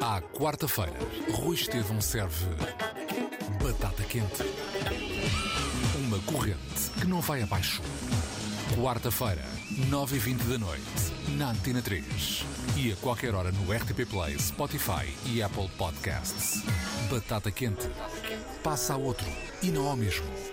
À quarta-feira, Rui Estevão serve batata quente. Uma corrente que não vai abaixo. Quarta-feira, 9h20 da noite, na Antena 3. E a qualquer hora no RTP Play, Spotify e Apple Podcasts. Batata quente. Passa a outro e não ao mesmo.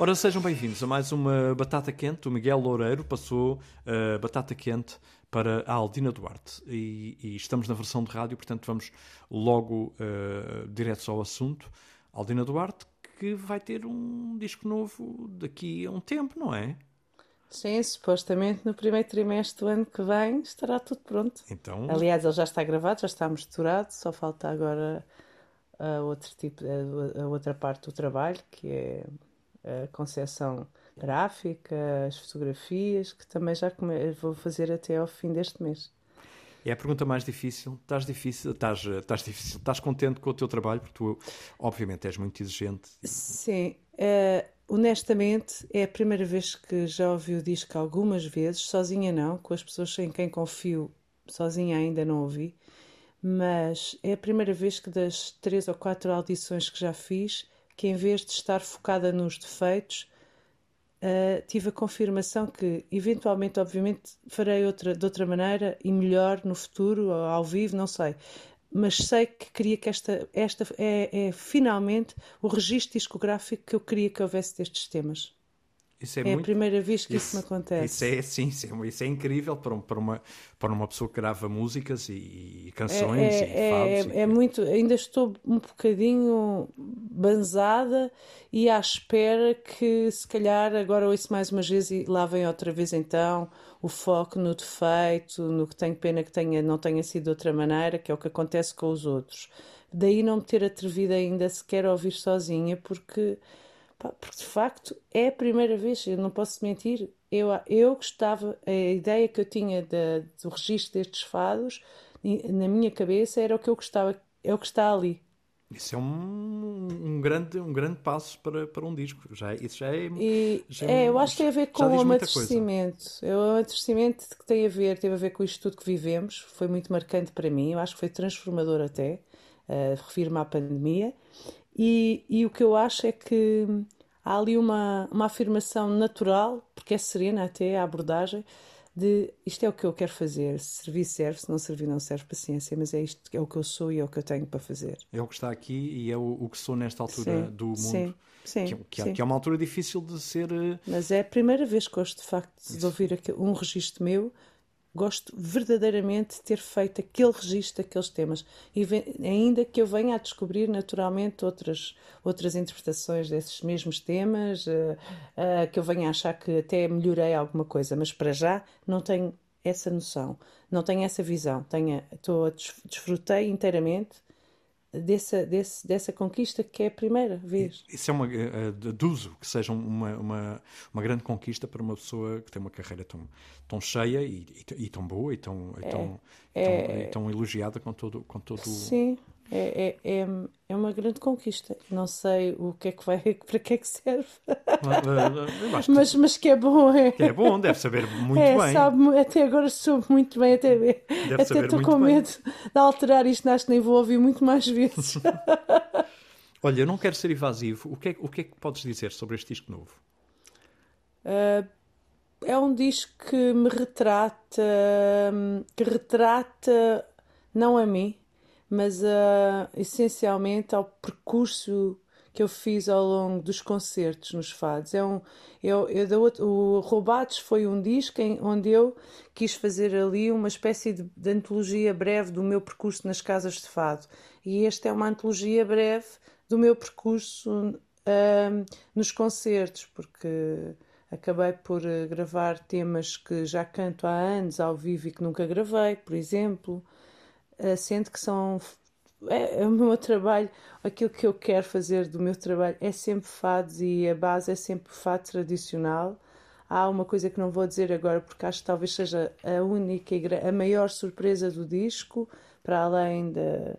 Ora, sejam bem-vindos a mais uma Batata Quente. O Miguel Loureiro passou a uh, Batata Quente para a Aldina Duarte. E, e, estamos na versão de rádio, portanto vamos logo uh, direto ao assunto. Aldina Duarte, que vai ter um disco novo daqui a um tempo, não é? Sim, supostamente no primeiro trimestre do ano que vem estará tudo pronto. Então... Aliás, ele já está gravado, já está misturado, só falta agora a, outro tipo, a, a outra parte do trabalho, que é a concepção gráfica, as fotografias, que também já come... vou fazer até ao fim deste mês. É a pergunta mais difícil. Estás difícil, estás, estás difícil, estás contente com o teu trabalho, porque tu, obviamente, és muito exigente. Sim, uh, honestamente, é a primeira vez que já ouvi o disco algumas vezes, sozinha não, com as pessoas em quem confio, sozinha ainda não ouvi, mas é a primeira vez que das três ou quatro audições que já fiz, que em vez de estar focada nos defeitos, uh, tive a confirmação que, eventualmente, obviamente, farei outra, de outra maneira e melhor no futuro, ao vivo, não sei. Mas sei que queria que esta, esta é, é finalmente o registro discográfico que eu queria que houvesse destes temas. Isso é, é muito... a primeira vez que isso, isso me acontece. Isso é, sim, isso é incrível para, para, uma, para uma pessoa que grava músicas e, e canções é, e é, fados. É, é, muito, ainda estou um bocadinho banzada e à espera que se calhar agora ouço mais umas vezes e lá vem outra vez então o foco no defeito, no que tenho pena que tenha, não tenha sido de outra maneira, que é o que acontece com os outros. Daí não me ter atrevido ainda sequer a ouvir sozinha, porque porque de facto é a primeira vez, eu não posso mentir. Eu, eu gostava, a ideia que eu tinha de, do registro destes fados na minha cabeça era o que eu gostava, é o que está ali. Isso é um, um, grande, um grande passo para, para um disco. Já, isso já é. E, já é, eu acho que tem a ver com o amadurecimento. É o amadurecimento que tem a ver, teve a ver com isto tudo que vivemos. Foi muito marcante para mim. Eu acho que foi transformador até. Uh, refiro-me à pandemia. E, e o que eu acho é que há ali uma, uma afirmação natural, porque é serena até a abordagem, de isto é o que eu quero fazer, se servir serve, se não servir não serve, paciência, mas é isto é o que eu sou e é o que eu tenho para fazer. É o que está aqui e é o, o que sou nesta altura sim, do mundo. Sim, sim, que, que, sim. que, é uma altura difícil de ser. Eh, mas é a primeira vez que gosto de facto de ouvir um registro meu gosto verdadeiramente de ter feito aquele registro daqueles temas. E ainda que eu venha a descobrir naturalmente outras outras interpretações desses mesmos temas uh, uh, que eu venha a achar que até melhorei alguma coisa. Mas para já não tenho essa noção. Não tenho essa visão. Tenho estou desfrutei inteiramente dessa, desse, dessa conquista que é a primeira vez. Isso é uma, uh, deduzo que seja uma, uma, uma grande conquista para uma pessoa que tem uma carreira tão, tão cheia e, e, e tão boa e tão, é, tão, é, tão, é, tão elogiada com todo, com todo Sim, é, é, é, é uma grande conquista. Não sei o que é que vai, para que é que serve. Que, mas, mas que é bom, é. Que é bom, deve saber muito é, bem. Sabe, até agora soube muito bem, até, deve até estou com medo de alterar isto, acho que nem vou ouvir muito mais vezes. Olha, eu não quero ser evasivo. O que, é, o que é que podes dizer sobre este disco novo? Uh, é um disco que me retrata, que retrata não a mim, mas uh, essencialmente ao percurso que eu fiz ao longo dos concertos nos fados. É um, eu, eu, o Roubados foi um disco em, onde eu quis fazer ali uma espécie de, de, antologia breve do meu percurso nas casas de fado. E esta é uma antologia breve do meu percurso uh, nos concertos, porque acabei por uh, gravar temas que já canto há anos ao vivo e que nunca gravei, por exemplo. Eh, sendo que são é, é, o meu trabalho, aquilo que eu quero fazer do meu trabalho é sempre fados e a base é sempre fado tradicional. Há uma coisa que não vou dizer agora porque acho que talvez seja a única a maior surpresa do disco, para além de,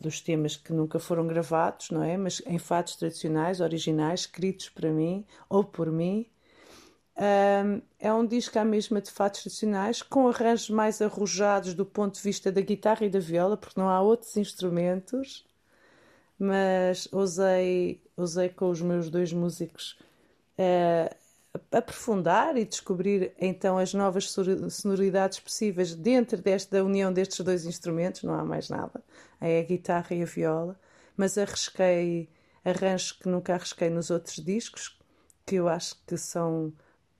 dos temas que nunca foram gravados, não é? Mas em fados tradicionais, originais, escritos para mim ou por mim. Um, é um disco à mesma de fatos tradicionais, com arranjos mais arrojados do ponto de vista da guitarra e da viola, porque não há outros instrumentos. Mas usei, usei com os meus dois músicos uh, aprofundar e descobrir então as novas sonoridades possíveis dentro desta união destes dois instrumentos. Não há mais nada, é a guitarra e a viola. Mas arrisquei arranjos que nunca arrisquei nos outros discos, que eu acho que são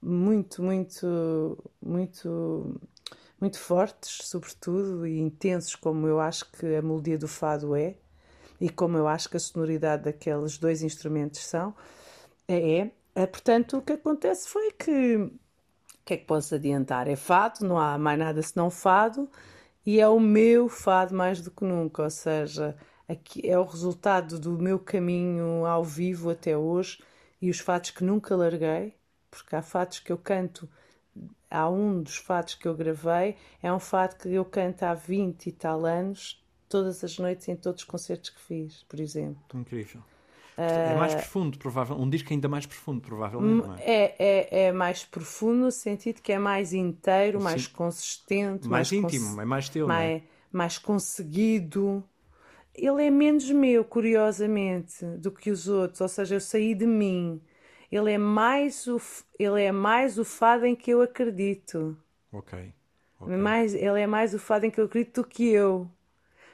muito, muito, muito, muito fortes, sobretudo, e intensos, como eu acho que a melodia do fado é, e como eu acho que a sonoridade daqueles dois instrumentos são, é. é. Portanto, o que acontece foi que. O que é que posso adiantar? É fado, não há mais nada senão fado, e é o meu fado mais do que nunca, ou seja, aqui é o resultado do meu caminho ao vivo até hoje e os fados que nunca larguei porque há fatos que eu canto, há um dos fatos que eu gravei, é um fato que eu canto há 20 e tal anos, todas as noites em todos os concertos que fiz, por exemplo. Incrível. É mais profundo, provavelmente. Um disco ainda mais profundo, provavelmente. Não é? É, é, é mais profundo no sentido que é mais inteiro, Sim. mais consistente, mais, mais íntimo, cons... é mais teu, mais, é? mais conseguido. Ele é menos meu, curiosamente, do que os outros. Ou seja, eu saí de mim ele é mais o, ele é mais o fado em que eu acredito. Ok. okay. Mais, ele é mais o fado em que eu acredito do que eu.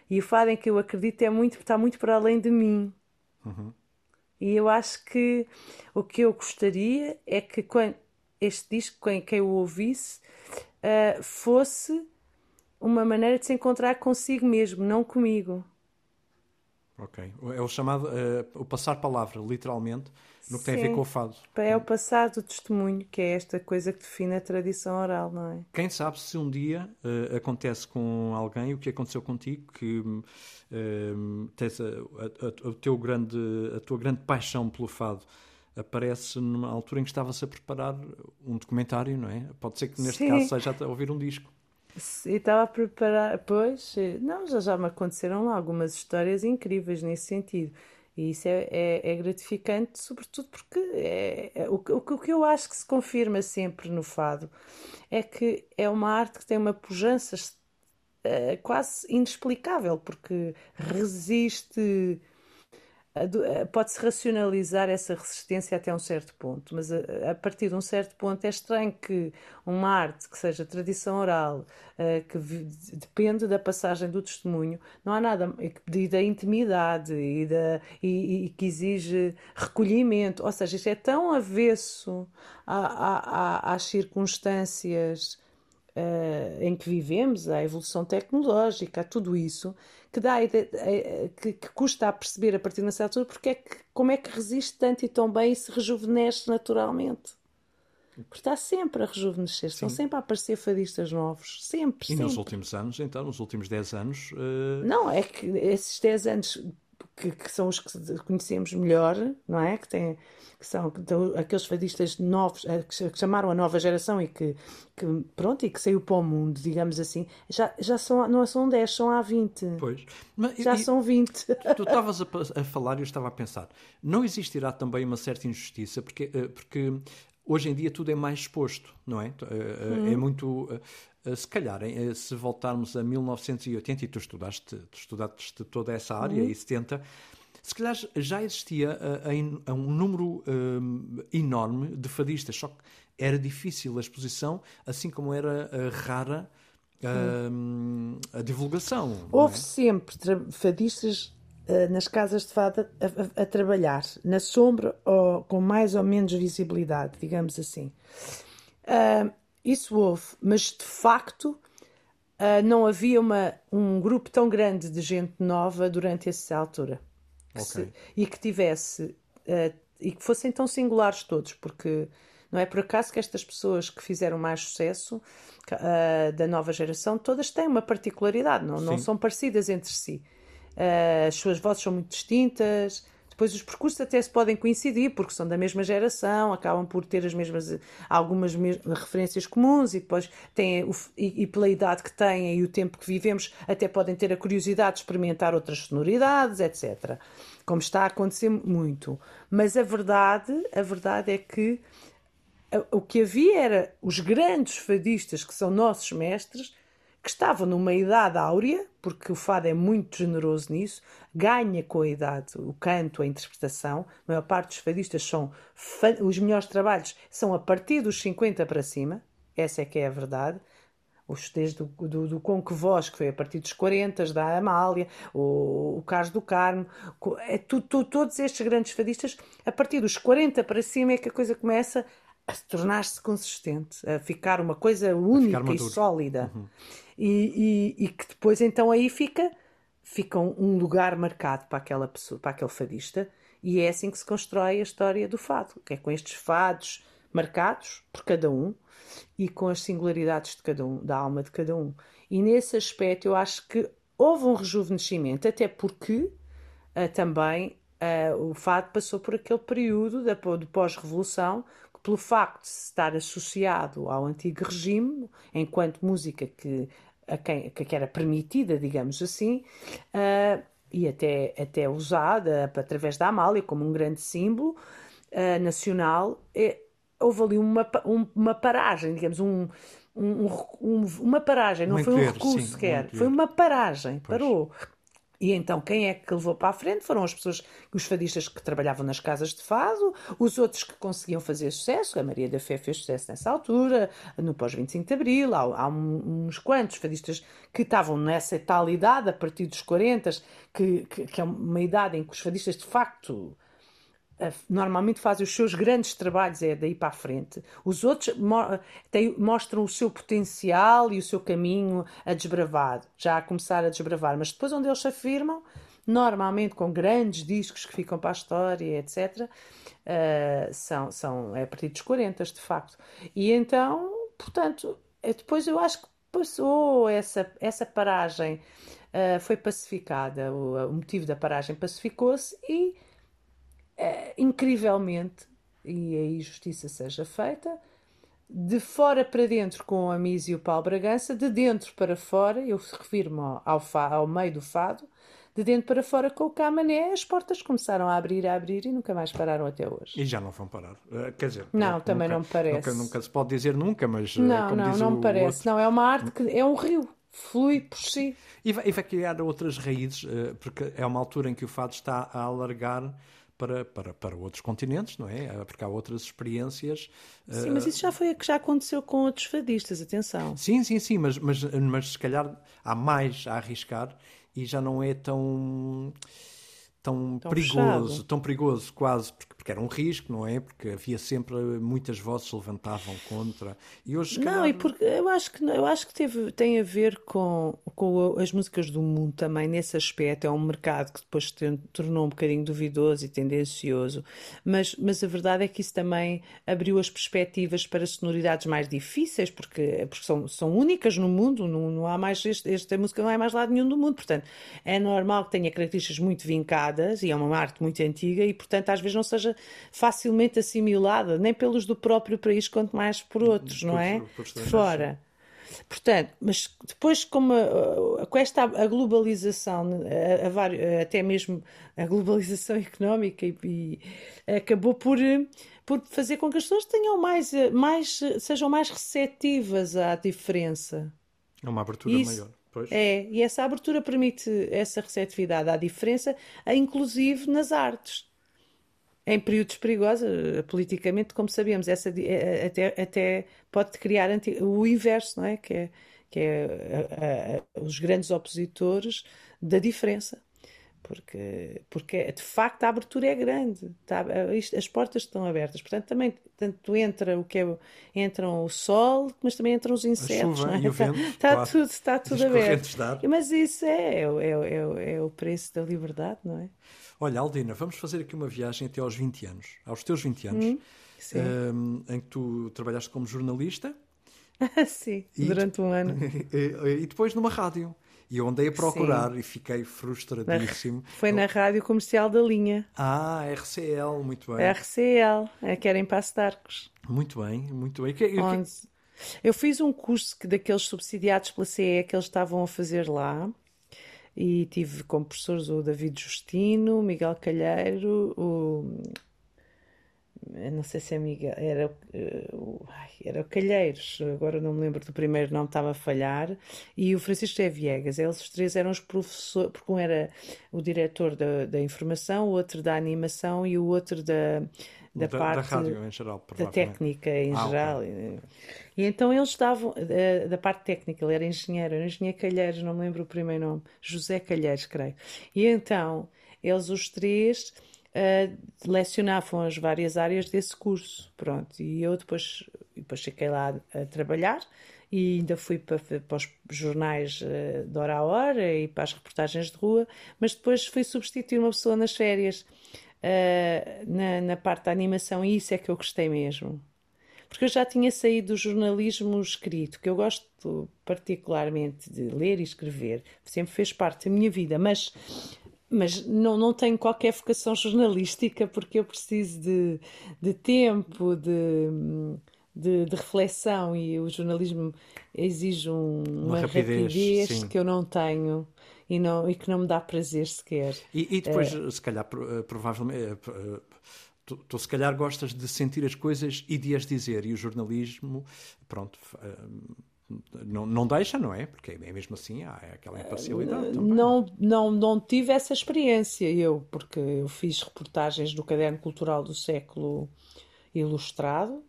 E o fado em que eu acredito é muito, está muito para além de mim. Uhum. E eu acho que o que eu gostaria é que quando este disco, quem, quem o ouvisse, uh, fosse uma maneira de se encontrar consigo mesmo, não comigo. Ok. É o chamado uh, o passar palavra, literalmente, no que Sim. tem a ver com o fado. É o passado, o testemunho, que é esta coisa que define a tradição oral, não é? Quem sabe se um dia uh, acontece com alguém o que aconteceu contigo, que uh, tens a, a, a, teu grande, a tua grande paixão pelo fado aparece numa altura em que estava-se a preparar um documentário, não é? Pode ser que neste Sim. caso seja a ouvir um disco. E estava a preparar, pois, não, já já me aconteceram lá algumas histórias incríveis nesse sentido. E isso é, é, é gratificante, sobretudo porque é, é, o, o, que eu acho que se confirma sempre no fado é que é uma arte que tem uma pujança é, quase inexplicável, porque resiste pode-se racionalizar essa resistência até um certo ponto, mas a, a, partir de um certo ponto é estranho que uma arte que seja tradição oral, uh, que depende da passagem do testemunho, não há nada, e da intimidade e, da, e, e, que exige recolhimento, ou seja, isto é tão avesso às circunstâncias uh, em que vivemos, à evolução tecnológica, a tudo isso, que, dá que, que, custa a perceber a partir de uma certa altura porque é que, como é que resiste tanto e tão bem e se rejuvenesce naturalmente. Porque está sempre a rejuvenescer, estão sempre a aparecer fadistas novos, sempre. E sempre. nos últimos anos, então, nos últimos 10 anos. Uh... Não, é que esses 10 anos que, que, são os que conhecemos melhor, não é? Que, têm, que são aqueles fadistas novos, eh, que chamaram a nova geração e que, que, pronto, e que saiu para o mundo, digamos assim, já, já são, não são 10, são há 20. Pois. Mas, já e, são 20. Tu estavas a, a, falar e eu estava a pensar, não existirá também uma certa injustiça, porque, eh, porque hoje em dia tudo é mais exposto, não é? Hum. É muito eh, se calhar, eh, se voltarmos a 1980, e tu estudaste, tu estudaste toda essa área, uhum. e 70, se calhar já existia uh, um número uh, enorme de fadistas, só que era difícil a exposição, assim como era uh, rara uhum. a divulgação. Houve é? sempre fadistas nas casas de fada a, a, a, trabalhar, na sombra ou com mais ou menos visibilidade, digamos assim. Uh, isso houve, mas de facto uh, não havia uma, um grupo tão grande de gente nova durante essa altura. Que okay. se, e que tivesse. Uh, e que fossem tão singulares todos, porque não é por acaso que estas pessoas que fizeram mais sucesso uh, da nova geração, todas têm uma particularidade, não, não são parecidas entre si. Uh, as suas vozes são muito distintas, depois os percursos até se podem coincidir, porque são da mesma geração, acabam por ter as mesmas algumas referências comuns e depois têm o, e, e, pela idade que têm e o tempo que vivemos, até podem ter a curiosidade de experimentar outras sonoridades, etc. Como está a acontecer muito. Mas a verdade, a verdade é que o que havia era os grandes fadistas que são nossos mestres que estavam numa idade áurea, porque o fado é muito generoso nisso, ganha com a idade o canto, a interpretação. A maior parte dos fadistas são. Os melhores trabalhos são a partir dos 50 para cima, essa é que é a verdade. Os desde do, do, do que Voz, que foi a partir dos 40, da Amália, o, o Carlos do Carmo, é, tu, tu, todos estes grandes fadistas, a partir dos 40 para cima é que a coisa começa a tornar-se consistente, a ficar uma coisa única e sólida. Uhum. E, e, e, que depois então aí fica, fica um lugar marcado para aquela pessoa, para aquele fadista, e é assim que se constrói a história do fado, que é com estes fados marcados por cada um e com as singularidades de cada um, da alma de cada um. E nesse aspecto eu acho que houve um rejuvenescimento, até porque uh, também uh, o fado passou por aquele período da, do pós-revolução pelo facto de estar associado ao antigo regime, enquanto música que, a quem, que era permitida, digamos assim, uh, e até, até usada através da Amália como um grande símbolo uh, nacional, é, houve ali uma, um, uma paragem, digamos, um, um, um, uma paragem, não foi um recurso sim, sequer, foi uma paragem, pois. parou. E então quem é que levou para a frente? Foram as pessoas, os fadistas que trabalhavam nas casas de fado, os outros que conseguiam fazer sucesso, a Maria da Fé fez sucesso nessa altura, no pós-25 de Abril, há, há, uns quantos fadistas que estavam nessa tal idade, a partir dos 40, que, que, que é uma idade em que os fadistas de facto normalmente fazem os seus grandes trabalhos é daí para a frente. Os outros mostram o seu potencial e o seu caminho a desbravar, já a começar a desbravar, mas depois onde eles se afirmam, normalmente com grandes discos que ficam para a história, etc., uh, eh, são, são é a partir dos 40, de facto. E então, portanto, é depois eu acho que passou essa, essa paragem, uh, foi pacificada, o, o motivo da paragem pacificou-se e é, incrivelmente, e aí justiça seja feita, de fora para dentro com a Miss e o Paulo Bragança, de dentro para fora, eu refiro-me ao, ao meio do fado, de dentro para fora com o Camané, as portas começaram a abrir, a abrir e nunca mais pararam até hoje. E já não vão parar. Eh, quer dizer, não, também nunca, não me parece. Nunca, nunca, se pode dizer nunca, mas. Eh, não, não, não me parece. Outro... Não, é uma arte que é um rio, flui por si. E vai, e vai criar outras raízes, eh, porque é uma altura em que o fado está a alargar para, para, para outros continentes, não é? Porque há outras experiências. Sim, mas isso já foi que já aconteceu com outros fadistas, atenção. Sim, sim, sim, mas, mas, mas se calhar há mais a arriscar e já não é tão tão, tão perigoso, fechado. tão perigoso quase, porque, porque, era um risco, não é? Porque havia sempre muitas vozes levantavam contra. E hoje, calhar... Não, e porque eu acho que eu acho que teve, tem a ver com, com as músicas do mundo também nesse aspecto. É um mercado que depois se tornou um bocadinho duvidoso e tendencioso, mas, mas a verdade é que isso também abriu as perspectivas para sonoridades mais difíceis, porque, porque são, são únicas no mundo, não, não há mais este, esta música não é mais lado nenhum do mundo, portanto é normal que tenha características muito vincadas e é uma arte muito antiga e, portanto, às vezes não seja facilmente assimilada, nem pelos do próprio país, quanto mais por outros, não é? Por, por fora. Portanto, mas depois como a, com esta a globalização, a, a, até mesmo a globalização económica e, e, acabou por, por fazer com que as pessoas tenham mais, mais sejam mais receptivas à diferença. É uma abertura Isso, maior. Pois. É, e essa abertura permite essa receptividade à diferença, inclusive nas artes. Em períodos perigosos, eh, politicamente, como sabemos, essa, eh, eh, até, até pode criar o inverso, não é? Que é, que é a, a, os grandes opositores da diferença porque, porque de facto a abertura é grande, tá, as portas estão abertas, portanto também tanto entra o que é, entram o sol, mas também entram os insetos, chuva, é? e vento, está, claro. tudo, está tudo aberto. Mas isso é, é, é, é, o preço da liberdade, não é? Olha, Aldina, vamos fazer aqui uma viagem até aos 20 anos, aos teus 20 anos, hum, um, em que tu trabalhaste como jornalista. sim, e, durante um ano. e depois numa rádio. E eu andei a procurar Sim. e fiquei frustradíssimo. Foi na rádio comercial da linha. Ah, RCL, muito bem. RCL, é que era em Passo de Arcos. Muito bem, muito bem. Onde... Eu fiz um curso que, daqueles subsidiados pela CE que eles estavam a fazer lá e tive como professores o David Justino, o Miguel Calheiro, o não sei se é Miguel, era, uh, era o Calheiros, agora não me lembro do primeiro nome, estava a falhar, e o Francisco José Viegas. Eles os três eram os professores, porque um era o diretor da, da informação, o outro da animação e o outro da, da, da parte da rádio em geral, da técnica em ah, geral. Okay. E então eles estavam da, da, parte técnica, ele era engenheiro, era engenheiro Calheiros, não me lembro o primeiro nome, José Calheiros, creio. E então eles os três uh, lecionavam as várias áreas desse curso, pronto. E eu depois, depois fiquei lá a trabalhar e ainda fui para, para os jornais uh, de hora a hora e para as reportagens de rua, mas depois fui substituir uma pessoa nas férias uh, na, na parte da animação e isso é que eu gostei mesmo. Porque eu já tinha saído do jornalismo escrito, que eu gosto particularmente de ler e escrever, sempre fez parte da minha vida, mas mas não, não tenho qualquer vocação jornalística porque eu preciso de, de tempo, de, de, de reflexão e o jornalismo exige um, uma, uma, rapidez, rapidez que eu não tenho e, não, e que não me dá prazer sequer. E, e depois, é... se calhar, eh, provavelmente. Eh, tu, tu, se calhar gostas de sentir as coisas e de as dizer, e o jornalismo, pronto, não, não deixa, não é? Porque é mesmo assim, há aquela imparcialidade. Também. Não, não, não tive essa experiência, eu, porque eu fiz reportagens do Caderno Cultural do Século Ilustrado,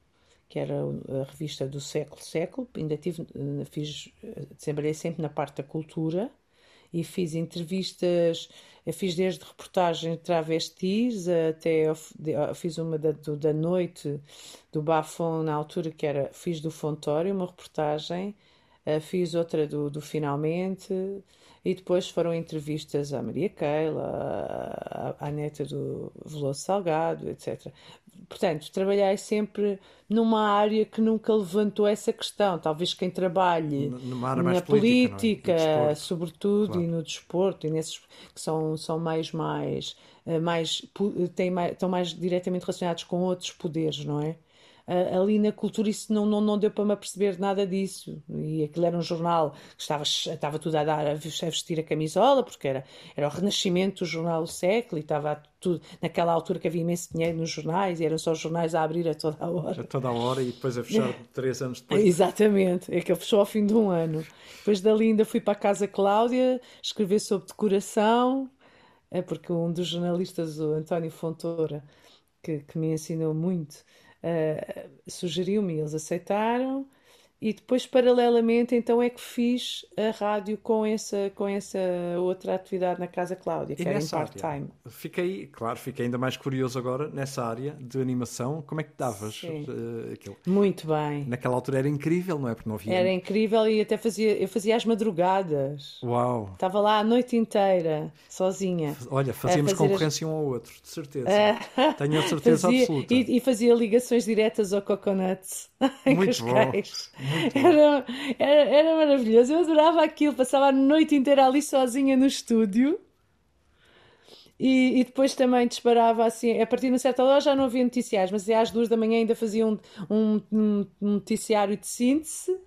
que era a revista do século século, ainda tive, fiz, trabalhei sempre na parte da cultura, e fiz entrevistas, fiz desde reportagem de travestis até fiz uma da, do, da noite do Bafon na altura que era fiz do Fontório uma reportagem eh, fiz outra do, do Finalmente e depois foram entrevistas à Maria Keila, à, à neta do Veloso Salgado, etc. Portanto, trabalhei sempre numa área que nunca levantou essa questão. Talvez quem trabalhe na política, é? sobretudo, claro. e no desporto, e nesses que são, são mais, mais, eh, mais, têm mais, estão mais diretamente relacionados com outros poderes, não é? Ali na cultura isso não, não, não deu para me aperceber nada disso. E aquilo era um jornal que estava, estava tudo a dar a vestir a camisola, porque era, era o renascimento do jornal do século e estava tudo, naquela altura que havia imenso dinheiro nos jornais e eram só os jornais a abrir a toda a hora. A toda a hora e depois a fechar três anos depois. Exatamente, é que ele fechou ao fim de um ano. Depois dali ainda fui para a Casa Cláudia escrever sobre decoração, é porque um dos jornalistas, o António Fontoura, que, que me ensinou muito, uh, sugeriu-me, eles aceitaram e depois, paralelamente, então é que fiz a rádio com essa, com essa outra atividade na Casa Cláudia, que e era em part-time. Fiquei, claro, fiquei ainda mais curioso agora nessa área de animação. Como é que davas uh, aquilo? Muito bem. Naquela altura era incrível, não é? Porque não havia. Era incrível e até fazia, eu fazia as madrugadas. Uau! Estava lá a noite inteira, sozinha. Olha, fazíamos concorrência um ao outro, de certeza. Tenho a certeza fazia, absoluta. E, e, fazia ligações diretas ao Coconuts. Muito bom. Era, era, era maravilhoso. Eu adorava aquilo. Passava a noite inteira ali sozinha no estúdio. E, e, depois também disparava assim, a partir de uma certa hora já não havia noticiários, mas às duas da manhã ainda fazia um, um, um noticiário de síntese.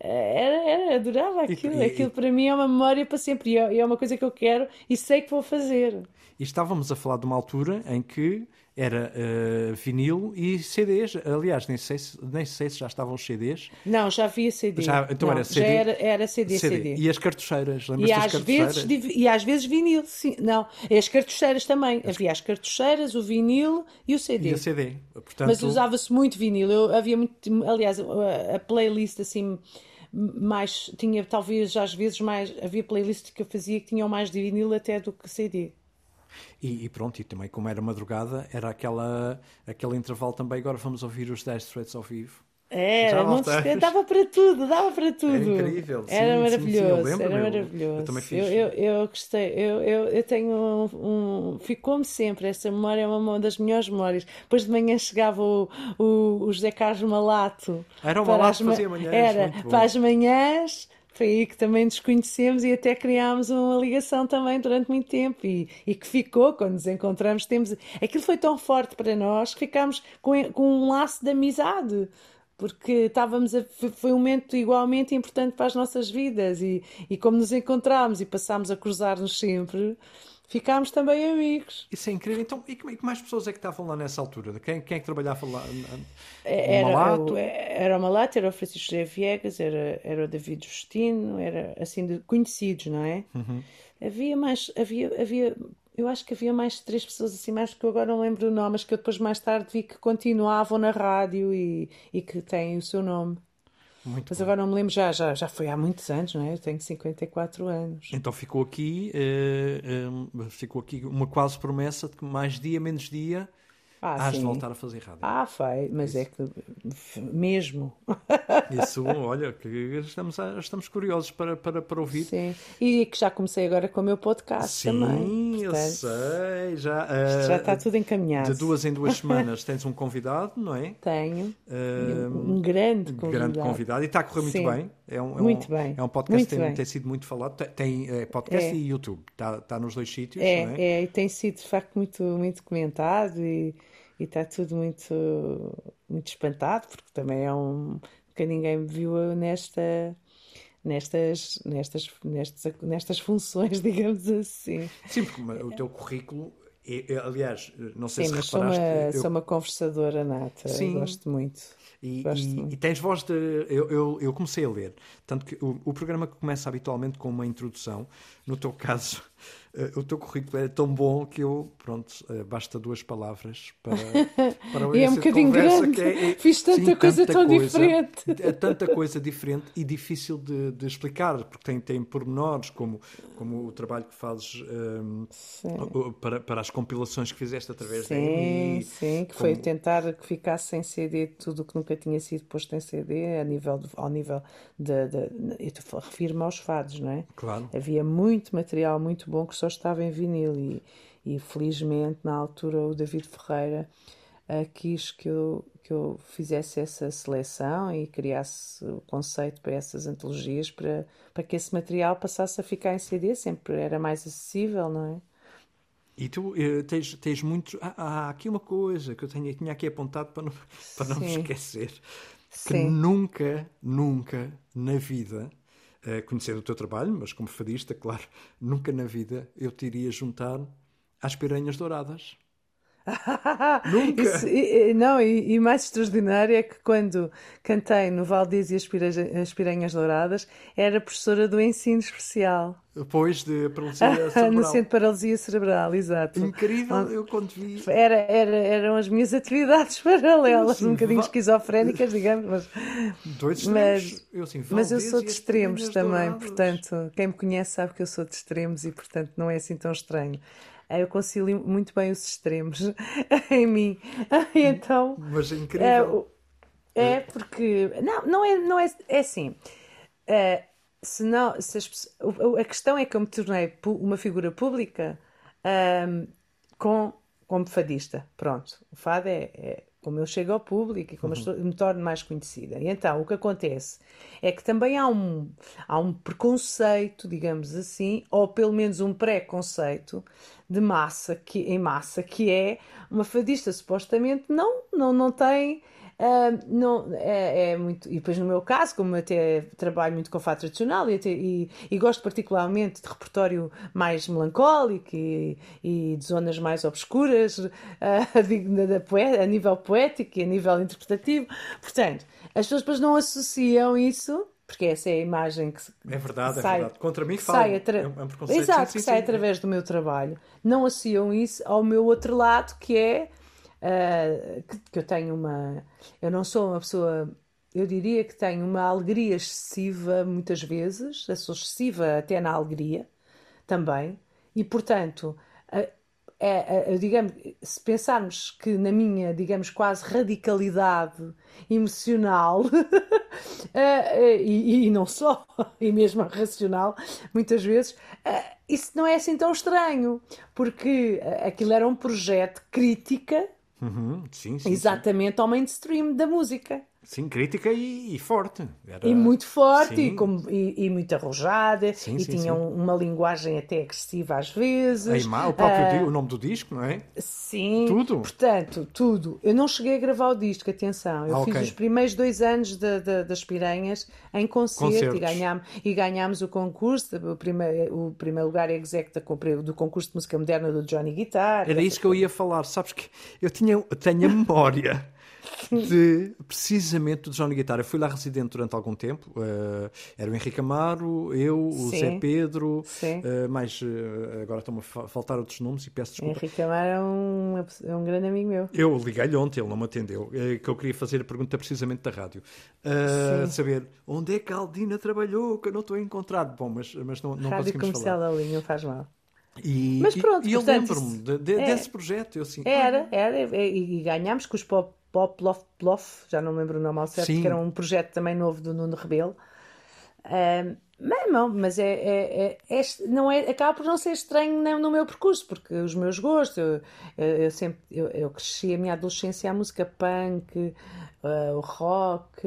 Era, era, adorava aquilo. E, e, aquilo para mim é uma memória para sempre. É, e é uma coisa que eu quero e sei que vou fazer. E estávamos a falar de uma altura em que era uh, vinil e CDs. Aliás, nem sei, se, nem sei se já estavam os CDs. Não, já havia CD. Já, então não, era CD. Já era, era CD, CD, CD, E as cartucheiras, lembras e às vezes E às vezes vinil, sim. Não, e as cartucheiras também. As... Havia as cartucheiras, o vinil e o CD. E o CD. Portanto... Mas usava-se muito vinil. Eu havia muito. Aliás, a playlist assim mais tinha talvez às vezes mais havia playlists que eu fazia que tinham mais de vinil até do que CD e, e, pronto, e também como era madrugada, era aquela, aquele intervalo também. Agora vamos ouvir os 10 threads ao vivo. Era, não se, dava para tudo, dava para tudo. Era incrível. Era sim, maravilhoso. Sim, sim, era maravilhoso. Eu, eu também fiz. Eu, eu, eu gostei. Eu, eu, eu tenho um, um Ficou-me sempre. Essa memória é uma das melhores memórias. Depois de manhã chegava o, o, o José Carlos Malato. Era o Malato que fazia manhãs. Era, para as manhãs foi aí que também nos conhecemos e até criámos uma ligação também durante muito tempo e, e que ficou, quando nos encontramos, temos... Aquilo foi tão forte para nós que ficámos com, com um laço de amizade porque estávamos a, foi um momento igualmente importante para as nossas vidas e, e como nos encontramos e passámos a cruzar-nos sempre ficámos também amigos. Isso é incrível. Então, e que mais pessoas é que estavam lá nessa altura? Quem, quem é que trabalhava lá? Era o Malato? Era o Malato, era o Francisco José Viegas, era, era o David Justino, era assim de conhecidos, não é? Uhum. Havia mais, havia, havia, eu acho que havia mais três pessoas assim, mais que eu agora não lembro o nome, mas que eu depois mais tarde vi que continuavam na rádio e, e que têm o seu nome. Muito Mas bom. agora não me lembro, já, já, já foi há muitos anos, não é? Eu tenho 54 anos. Então ficou aqui, uh, uh, ficou aqui uma quase promessa de que mais dia, menos dia, ah, Hás sim. de voltar a fazer rádio. Ah, vai, mas Isso. é que mesmo. Isso, olha, que estamos, estamos curiosos para, para, para ouvir. Sim, e que já comecei agora com o meu podcast sim, também. Sim, eu sei. Já, uh, já está tudo encaminhado. De duas em duas semanas tens um convidado, não é? Tenho. Uh, um grande convidado. grande convidado. E está a correr muito sim. bem. É um, é muito um, bem. É um podcast que tem, tem, sido muito falado. Tem, é podcast é. e YouTube. Está, está nos dois sítios, é, não é? É, e tem sido de facto muito, muito comentado e e está tudo muito, muito espantado, porque também é um. que ninguém me viu nesta. Nestas, nestas, nestas, nestas funções, digamos assim. Sim, porque o teu currículo aliás, não sei Sim, se reparaste. Sou uma, eu... sou uma conversadora nata, Sim. gosto muito. E, e, e, tens voz de. Eu, eu, eu, comecei a ler. Tanto que o, o programa começa habitualmente com uma introdução, no teu caso, o teu currículo é tão bom que eu, pronto, uh, basta duas palavras para, para e é um bocadinho grande. É, é, Fiz tanta sim, coisa tanta tão coisa, diferente. É tanta coisa diferente e difícil de, de, explicar, porque tem, tem pormenores, como, como o trabalho que fazes um, ehm, para, para as compilações que fizeste através sim, da EMI. Sim, que como... foi tentar que ficasse em CD tudo o que nunca tinha sido posto em CD, a nível de, ao nível de. de, de eu refiro-me aos fados, não é? Claro. Havia muito material muito bom que só estava em vinil e, e felizmente na altura o David Ferreira uh, quis que eu, que eu fizesse essa seleção e criasse o conceito para essas antologias para, para que esse material passasse a ficar em CD, sempre era mais acessível, não é? E tu uh, tens, tens muito. Ah, há aqui uma coisa que eu tenho, tinha aqui apontado para não, para não me esquecer. Que Sim. nunca, nunca na vida conhecer o teu trabalho, mas como fadista, claro, nunca na vida eu te iria juntar às piranhas douradas. Nunca! Isso, e, não, e, e, mais extraordinário é que quando cantei no Valdez e as, as Piranhas Douradas, era professora do ensino especial. Depois de paralisia cerebral. no centro de paralisia cerebral, exato. Incrível, eu quando vi. Era, era, eram as minhas atividades paralelas, sim, um bocadinho esquizofrénicas, digamos, mas. Dois mas, eu, sim, mas eu sou de extremos também, douradas. portanto, quem me conhece sabe que eu sou de extremos e, portanto, não é assim tão estranho eu concilio muito bem os extremos em mim. então, Mas é incrível. É, é porque. Não, não é, não é, é assim. É, se não, se as, a questão é que eu me tornei uma figura pública um, com, como fadista. Pronto. O fado é, é como eu chego ao público e como uhum. eu me torno mais conhecida. E então o que acontece é que também há um, há um preconceito, digamos assim, ou pelo menos um preconceito de massa, que, em massa, que é uma fadista supostamente não, não, não tem Uh, não, é, é, muito. E depois, no meu caso, como até trabalho muito com fado tradicional e, até, e, e, gosto particularmente de repertório mais melancólico e, e de zonas mais obscuras, uh, a nível poético e a nível interpretativo. Portanto, as pessoas depois não associam isso porque essa é a imagem que é verdade, que sai, é verdade. Contra mim fala. Sai atra... é um Exato, sim, que sim, sai sim. através do meu trabalho. Não associam isso ao meu outro lado, que é uh, que, que, eu tenho uma. Eu não sou uma pessoa. Eu diria que tenho uma alegria excessiva muitas vezes, eu sou excessiva até na alegria também, e portanto, uh, é, é, digamos, se pensarmos que na minha, digamos, quase radicalidade emocional, e, e, não só, e mesmo racional, muitas vezes, isso não é assim tão estranho, porque aquilo era um projeto crítica Uhum, sim, sim, exatamente sim. ao mainstream da música. Sim, crítica e, e forte. Era... E muito forte Sim. e, como- e- e muito arrojada Sim, e sim, tinha um- uma linguagem até agressiva às vezes. A o próprio Ah, di- o nome do disco, não é? Sim, Tudo? Portanto, tudo. Eu não cheguei a gravar o disco, atenção. Eu Ah, fiz ok. os primeiros dois anos da- da- das Piranhas em concerto Concertos. e ganhámos, e ganhámos o concurso, o primeiro, o primeiro lugar exec da- do concurso de música moderna do Johnny Guitar. Era isso que eu ia falar. Sabes que eu tinha, eu tenho a memória de precisamente do Johnny Guitar. Eu fui lá residente durante algum tempo. eh, era o Henrique Amaro, eu, o Sim. Zé Pedro, Sim. eh, mais eh, agora estão-me a fa- faltar outros nomes e peço desculpa. Henrique Amaro é um, é um grande amigo meu. Eu liguei-lhe ontem, ele não me atendeu, que eu queria fazer a pergunta precisamente da rádio. Saber onde é que a Aldina trabalhou, que eu não estou a encontrar. Bom, mas, mas não, não Rádio conseguimos Comercial falar. da Linha, não faz mal. E, Mas pronto, e eu portanto, lembro-me isso- de- de- é. desse projeto. Eu assim, Era, era, e, e ganhámos com os Pop, Pop Loft Bluff, já não me lembro o nome ao certo, Sim. que era um projeto também novo do Nuno Rebelo. Ahm, mas não, mas é, é- é- é não é, acaba por não ser estranho no, no meu percurso, porque os meus gostos, eu, eu- sempre eu, eu cresci a minha adolescência a música punk, ah, o rock,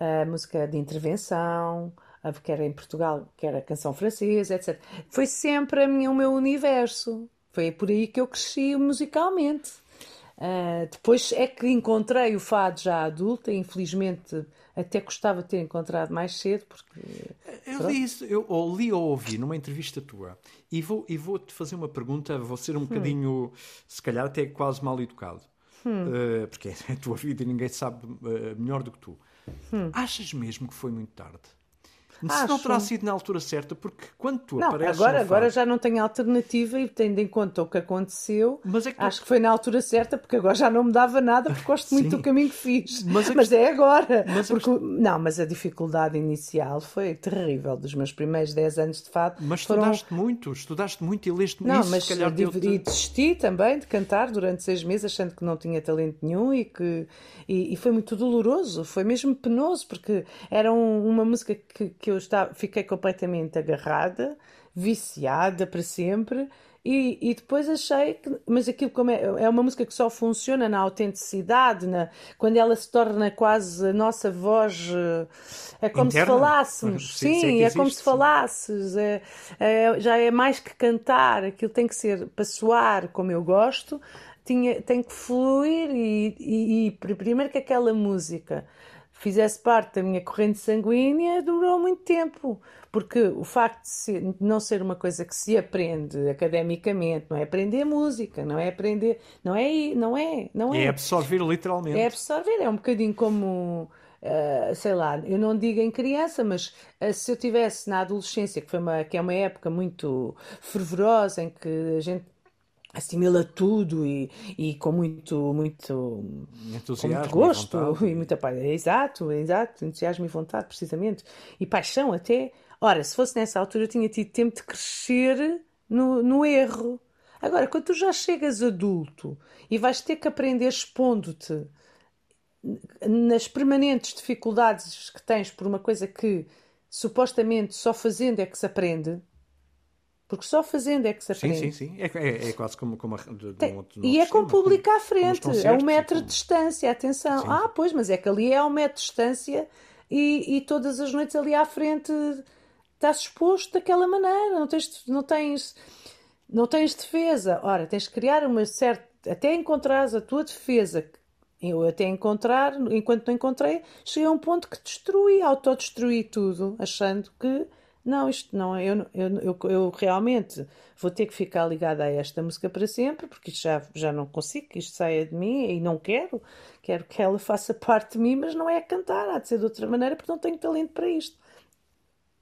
a música de intervenção, a que era em Portugal, que era canção francesa, etc. Foi sempre a minha, o meu universo. Foi por aí que eu cresci musicalmente. Ah, depois é que encontrei o fado já adulta, infelizmente até gostava de ter encontrado mais cedo, porque Eu li isso, eu ou li ou ouvi numa entrevista tua e vou e vou-te fazer uma pergunta, vou ser um Hum. bocadinho, se calhar até quase mal educado, Eh, porque é a tua vida e ninguém sabe eh, melhor do que tu. Achas mesmo que foi muito tarde? Se não Hum. Acho. terá sido na altura certa, porque quando tu Não, apareces agora, agora já não tenho alternativa e tendo em conta o que aconteceu, Mas é que tu- acho que foi na altura certa, porque agora já não me dava nada, porque gosto muito do caminho que fiz. Mas Mas, é agora. Mas porque, Não, mas a dificuldade inicial foi terrível. Dos meus primeiros 10 anos de fado Mas foram estudaste muito, estudaste muito e leste Não, isso, mas se calhar eu e desisti também de cantar durante seis meses, achando que não tinha talento nenhum e que e, e foi muito doloroso, foi mesmo penoso, porque era um- uma música que, que eu estava, fiquei completamente agarrada, viciada para sempre. E, e depois achei que, mas aquilo como é, é uma música que só funciona na autenticidade, na, quando ela se torna quase a nossa voz, eh, é como se Interna? falássemos, Sim, sim, se é que é como existe, se falasses, é, é- já é mais que cantar, aquilo tem que ser para soar como eu gosto, tinha, tem que fluir e, e- e pr- primeiro que aquela música fizesse parte da minha corrente sanguínea durou muito tempo, porque o facto de, ser- de não ser uma coisa que se aprende academicamente, não é aprender música, não é aprender, não é, não é, não É é. absorver literalmente. É absorver, é um bocadinho como, ah, sei lá, eu não digo em criança, mas ah, se eu tivesse na adolescência, que, foi uma, que é uma época muito fervorosa, em que a gente assimila tudo e, e com muito, muito, com Entusiasmo, muito e gosto vontade. e muita paz. Exato, exato, entusiasmo e vontade, precisamente. E paixão até. Ora, se fosse nessa altura, eu tinha tido tempo de crescer no, no erro. Agora, quando tu já chegas adulto e vais ter que aprender expondo-te nas permanentes dificuldades que tens por uma coisa que supostamente só fazendo é que se aprende, porque só fazendo é que se Sim, aprende. sim, sim. É, é, é quase como, como a, de, Tem- um e é com o público à frente, é concertos um metro de distância, atenção. Sim. Ah, pois, mas é que ali é um metro de distância e, e todas as noites ali à frente estás exposto daquela maneira, não tens, não tens, não tens defesa. Ora, tens de criar uma certa. Até encontrares a tua defesa, eu até encontrar, enquanto não encontrei, cheguei a um ponto que destruí, autodestruí tudo, achando que não, isto não, eu, eu, eu, eu realmente vou ter que ficar ligada a esta música para sempre, porque isto já, já não consigo que isto saia de mim e não quero, quero que ela faça parte de mim, mas não é a cantar, há de ser de outra maneira, porque não tenho talento para isto.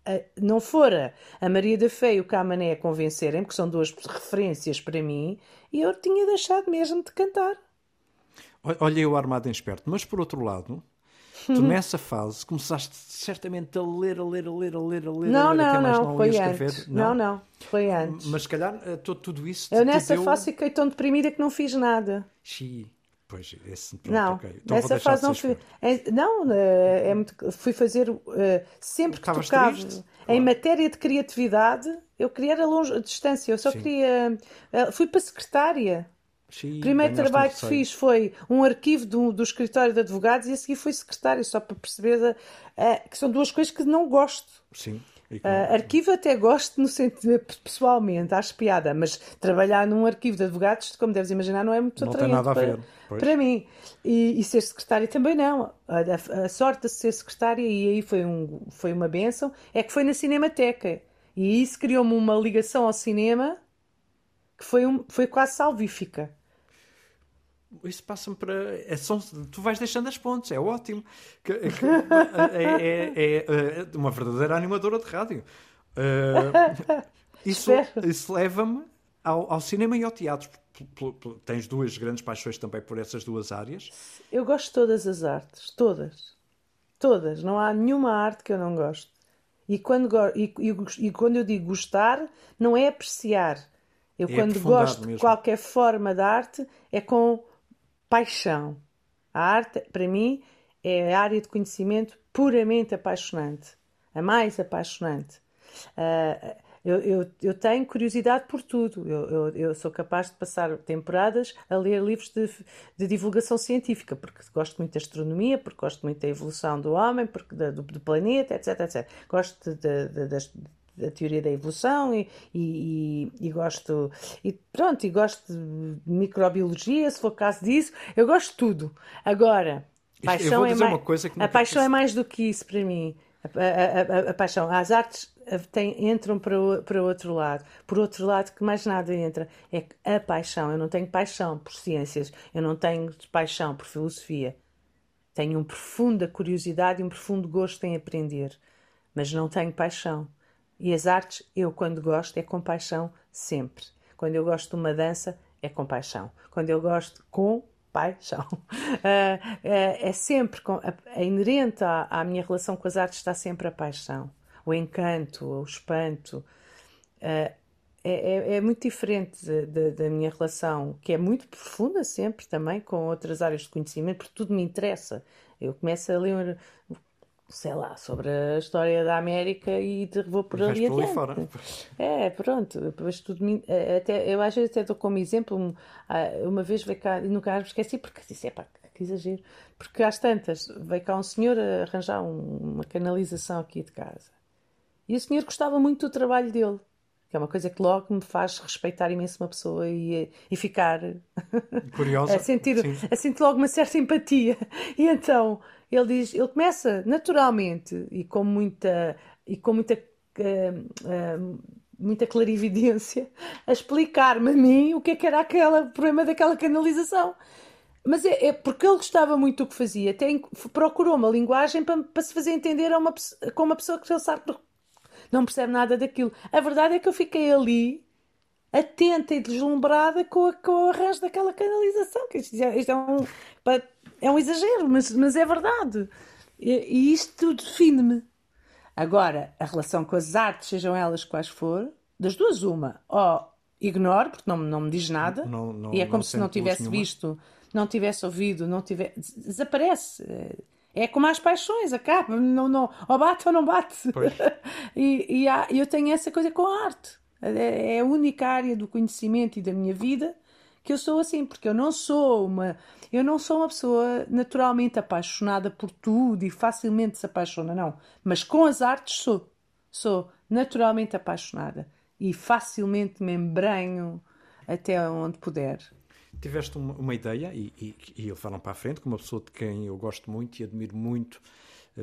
Ah, Não fora a Maria da Fé e o Camané a convencerem, porque são duas referências para mim, e eu tinha deixado mesmo de cantar. Ol- Olha eu armado em esperto, mas por outro lado, tu nessa fase começaste certamente a ler, a ler, a ler, a ler, a ler, Não, a ler, até não, mais não, não foi antes. Não, não, foi antes. Mas se calhar eh, todo, tudo isso Eu nessa deu... fase fiquei tão deprimida que não fiz nada. Xi. Pois, esse, pronto, Não, ok. Então nessa fase não fui. é- não, é, é muito- fui fazer eh, sempre que tocava triste? em matéria de criatividade, eu queria era longe, a distância, eu só Sim. queria. eh, fui para a secretária. Sim, O primeiro trabalho que fiz foi um arquivo do, do escritório de advogados e a seguir fui secretária, só para perceber eh, que são duas coisas que não gosto. Sim. E com- Ah, arquivo até gosto no sentido pessoalmente, acho piada, mas trabalhar num arquivo de advogados, como deves imaginar, não é muito Não tem atraente nada a para, ver, para mim. E, e ser secretária também não. A, a- a sorte de ser secretária, e aí foi, um, foi uma benção, é que foi na Cinemateca. E isso criou-me uma ligação ao cinema que foi, um, foi quase salvífica. Isso passa-me para. É só- tu vais deixando as pontes, é ótimo. Que- que- é, é- é- é uma verdadeira animadora de rádio. Uh, isso isso leva-me ao, ao cinema e ao teatro. Tens duas grandes paixões também por essas duas áreas. Eu gosto de todas as artes, todas. Todas. Não há nenhuma arte que eu não gosto. E quando, go- e, e- e quando eu digo gostar, não é apreciar. Eu, É quando gosto de mesmo. qualquer forma de arte, é com paixão. A arte, para mim, é a área de conhecimento puramente apaixonante. A mais apaixonante. Ah, eu, eu, eu tenho curiosidade por tudo. Eu, eu, sou capaz de passar temporadas a ler livros de, de divulgação científica, porque gosto muito da astronomia, porque gosto muito da evolução do homem, porque da- do, do planeta, etc, etc. Gosto de- de- da teoria da evolução e, e, e- gosto e pronto, e gosto de microbiologia, se for caso disso, eu gosto de tudo. Agora, paixão é mais, a paixão é mais do que isso para mim. A, a- a- a paixão, as artes eh, têm- entram para, o- para outro lado. Por outro lado, que mais nada entra é a paixão. Eu não tenho paixão por ciências, eu não tenho paixão por filosofia. Tenho uma profunda curiosidade e um profundo gosto em aprender, mas não tenho paixão. E as artes, eu quando gosto, é com paixão sempre. Quando eu gosto de uma dança, é com paixão. Quando eu gosto com paixão. Ah, é, é sempre, com, é inerente à, à minha relação com as artes, está sempre a paixão. O encanto, o espanto. Ah, é, é- é muito diferente da minha relação, que é muito profunda sempre também com outras áreas de conhecimento, porque tudo me interessa. Eu começo a ler, sei lá, sobre a história da América e vou por ali por adiante. fora. É, pronto, depois tudo me- eh, até, eu às vezes até dou como exemplo, ah, uma vez veio cá, e nunca me esqueci, porque disse, epá, que exagero, porque às tantas veio cá um senhor a arranjar um- uma canalização aqui de casa. E o senhor gostava muito do trabalho dele, que é uma coisa que logo me faz respeitar imenso uma pessoa e, e ficar Curiosa. a sentir, Sim. a sentir logo uma certa empatia. E então ele diz, ele começa naturalmente e com muita e com muita ah, ah, muita clarividência a explicar-me a mim o que é que era aquele problema daquela canalização. Mas é, é porque ele gostava muito do que fazia, até procurou uma linguagem para, para se fazer entender a uma, com uma pessoa que ele sabe não percebe nada daquilo. A verdade é que eu fiquei ali atenta e deslumbrada com, a- com o arranjo daquela canalização. Que isto, isto é, um, pa- é um exagero, mas, mas é verdade. E, e isto define-me. Agora, a relação com as artes, sejam elas quais for, das duas, uma, ou ignoro, porque não, não me diz nada, Não- não- e é como se não tivesse visto, não tivesse ouvido, não tivesse. des- desaparece. É como as paixões, acaba, não, não, ou bate ou não bate. Pois. E, e há- eu tenho essa coisa com a arte. É, é a única área do conhecimento e da minha vida que eu sou assim, porque eu não sou uma, eu não sou uma pessoa naturalmente apaixonada por tudo e facilmente se apaixona, não. Mas com as artes sou, sou naturalmente apaixonada e facilmente me embranho até onde puder. Tiveste uma, uma ideia e, e, e levaram para a frente com uma pessoa de quem eu gosto muito e admiro muito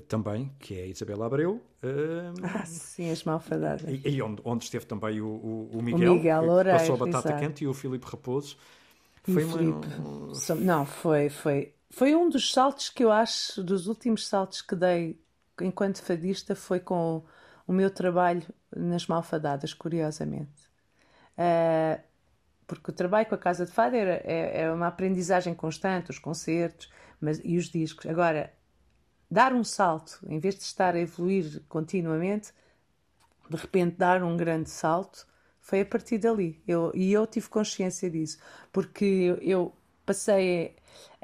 também, que é a Isabela Abreu. eh, Ah, sim, as malfadadas. E, e onde, onde esteve também o, o, o Miguel, Miguel que Loureiro, passou a batata exato. quente, e o Filipe Raposo. Foi o uma- Não, foi, foi, foi um dos saltos que eu acho, dos últimos saltos que dei enquanto fadista, foi com o meu trabalho nas malfadadas, curiosamente. Ah, porque o trabalho com a Casa de Fado era, é, é uma aprendizagem constante, os concertos mas, e os discos. Agora, dar um salto, em vez de estar a evoluir continuamente, de repente dar um grande salto, foi a partir dali. Eu, e eu tive consciência disso, porque eu, passei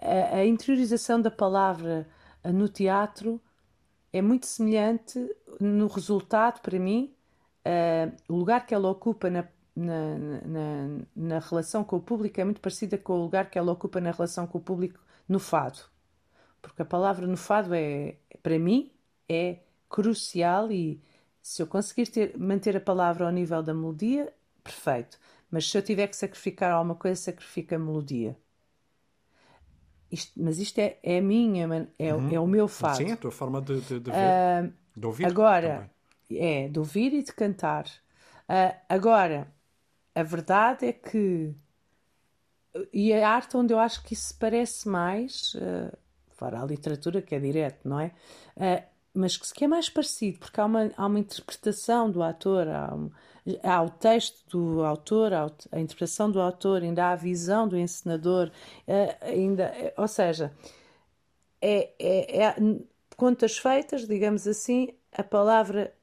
a, a interiorização da palavra no teatro é muito semelhante no resultado para mim, eh, o lugar que ela ocupa na, na, na, na relação com o público é muito parecida com o lugar que ela ocupa na relação com o público no fado. Porque a palavra no fado é, para mim, é crucial e se eu conseguir ter, manter a palavra ao nível da melodia, perfeito. Mas se eu tiver que sacrificar alguma coisa, sacrifico a melodia. Isto, mas isto é, é a minha, é, uhum. é o meu fado. Sim, a tua forma de, de, de ver, uh, de ouvir. Agora, também. é, de ouvir e de cantar. Uh, agora, a verdade é que. E a arte onde eu acho que isso parece mais, uh, fora a literatura, que é direto, não é? Uh, mas que é mais parecido, porque há uma, há uma interpretação do ator, há, um, há o texto do autor, há a interpretação do autor, ainda há a visão do encenador, uh, ainda, ou seja, é, é, é, contas feitas, digamos assim, a palavra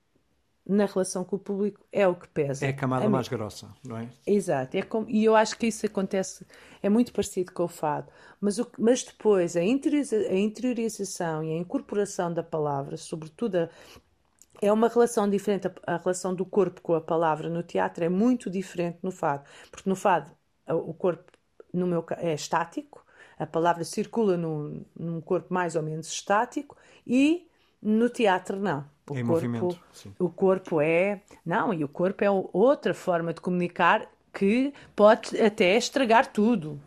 na relação com o público é o que pesa. É a camada a mais grossa, não é? Exato. É como, e eu acho que isso acontece, é muito parecido com o fado. Mas, o, mas depois a, interioriza, a interiorização e a incorporação da palavra, sobretudo a, é uma relação diferente. A, a, relação do corpo com a palavra no teatro é muito diferente no fado. Porque no fado o corpo no meu, é estático, a palavra circula num, num corpo mais ou menos estático e no teatro não o em corpo, movimento. Sim. O corpo é. Não, e o corpo é outra forma de comunicar que pode até estragar tudo.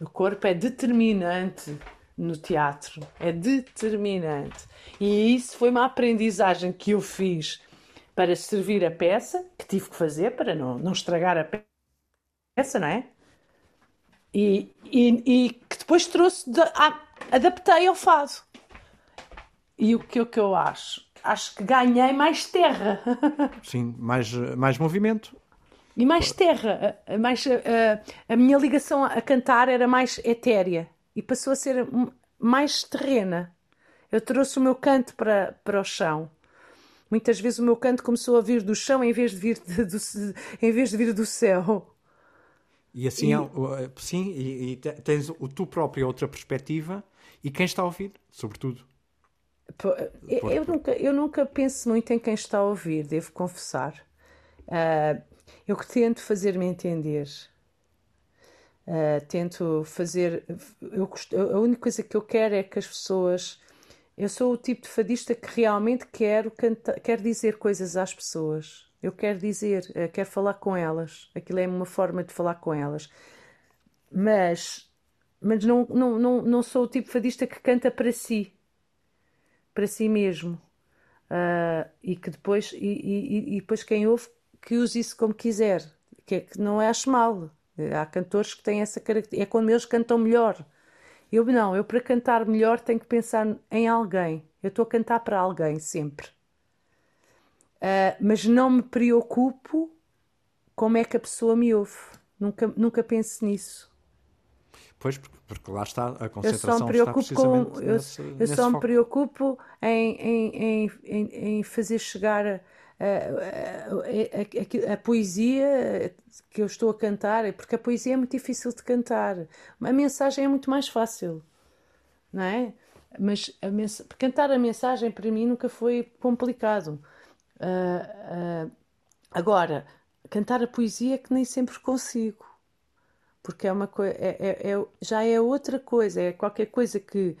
O corpo é determinante no teatro. É determinante. E isso foi uma aprendizagem que eu fiz para servir a peça, que tive que fazer para não, não estragar a peça, não é? E, e, e que depois trouxe, de, a, adaptei ao fado. E o que, o que eu acho? acho que ganhei mais terra. Sim, mais, mais movimento. E mais terra. Mais, a, a minha ligação a cantar era mais etérea e passou a ser mais terrena. Eu trouxe o meu canto para, para o chão. Muitas vezes o meu canto começou a vir do chão em vez de vir, de, do, em vez de vir do céu. E assim, e... É, sim, e, e tens o tu próprio outra perspectiva e quem está a ouvir, sobretudo. Eu, eu, nunca, eu nunca penso muito em quem está a ouvir, devo confessar. Uh, eu tento fazer-me entender. Uh, tento fazer. Eu, a única coisa que eu quero é que as pessoas. Eu sou o tipo de fadista que realmente quero, canta, quero dizer coisas às pessoas. Eu quero dizer, uh, quero falar com elas. Aquilo é uma forma de falar com elas. Mas, mas não, não, não, não sou o tipo de fadista que canta para si para si mesmo. Uh, e que depois, e, e, e, depois quem ouve que use isso como quiser, que, é, que não acho mal. Há cantores que têm essa característica, é quando eles cantam melhor. Eu não, eu para cantar melhor tenho que pensar em alguém. Eu estou a cantar para alguém sempre. Uh, mas não me preocupo como é que a pessoa me ouve. Nunca, nunca penso nisso. Pois, porque, porque, lá está, a concentração eu só me preocupo com, eu, nesse, eu nesse só foco. me preocupo em, em, em, em fazer chegar a, a, a, a, poesia que eu estou a cantar, porque a poesia é muito difícil de cantar. A mensagem é muito mais fácil, não é? Mas cantar a mensagem para mim nunca foi complicado. Uh, uh, agora, cantar a poesia é que nem sempre consigo porque é uma é, é, é, já é outra coisa, é qualquer coisa que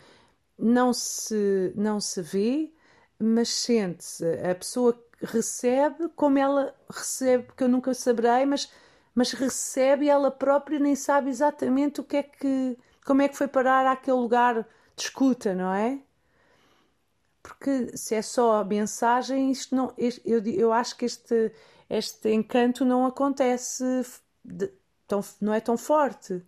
não se, não se vê, mas sente-se. A pessoa recebe como ela recebe, porque eu nunca saberei, mas, mas recebe ela própria nem sabe exatamente o que é que, como é que foi parar àquele lugar de escuta, não é? Porque se é só mensagem, isto não, eu, eu acho que este, este encanto não acontece de, tão, não é tão forte.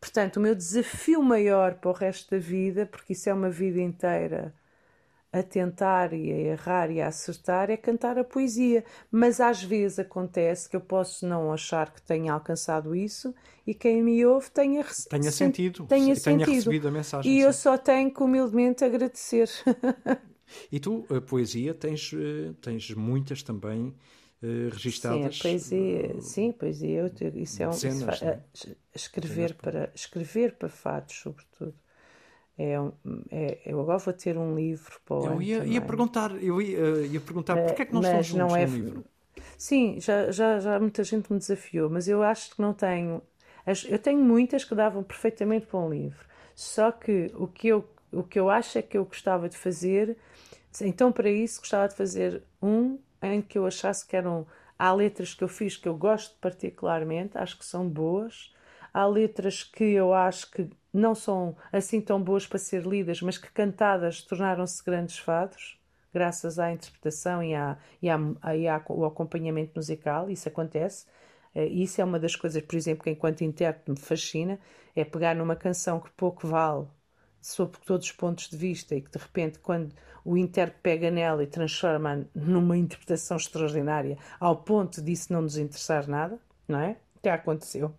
Portanto, o meu desafio maior para o resto da vida, porque isso é uma vida inteira a tentar e a errar e a acertar, é cantar a poesia. Mas às vezes acontece que eu posso não achar que tenha alcançado isso e quem me ouve tenha, tenha sentido, tenha, tenha recebido a mensagem. E sim. eu só tenho que humildemente agradecer. e tu, a poesia, tens, eh, tens muitas também uh, registadas. Sim, poesia, sim, poesia, isso é um, dezenas, é? escrever para escrever para fados, sobretudo. É, é, eu agora vou ter um livro para o Eu ia, ia perguntar, eu ia, ia perguntar, porquê é que não estão juntos não é, livro? Sim, já, já, já muita gente me desafiou, mas eu acho que não tenho. Eu tenho muitas que davam perfeitamente para um livro. Só que o que eu, o que eu acho é que eu gostava de fazer, então para isso gostava de fazer um em que eu achasse que eram. Há letras que eu fiz que eu gosto particularmente, acho que são boas. Há letras que eu acho que não são assim tão boas para ser lidas, mas que cantadas tornaram-se grandes fados graças à interpretação e, à, e, à, e ao acompanhamento musical, isso acontece. Eh, isso é uma das coisas, por exemplo, que enquanto intérprete me fascina, é pegar numa canção que pouco vale, sob todos os pontos de vista, e que de repente, quando o intérprete pega nela e transforma numa interpretação extraordinária, ao ponto disso não nos interessar nada, não é? Já aconteceu.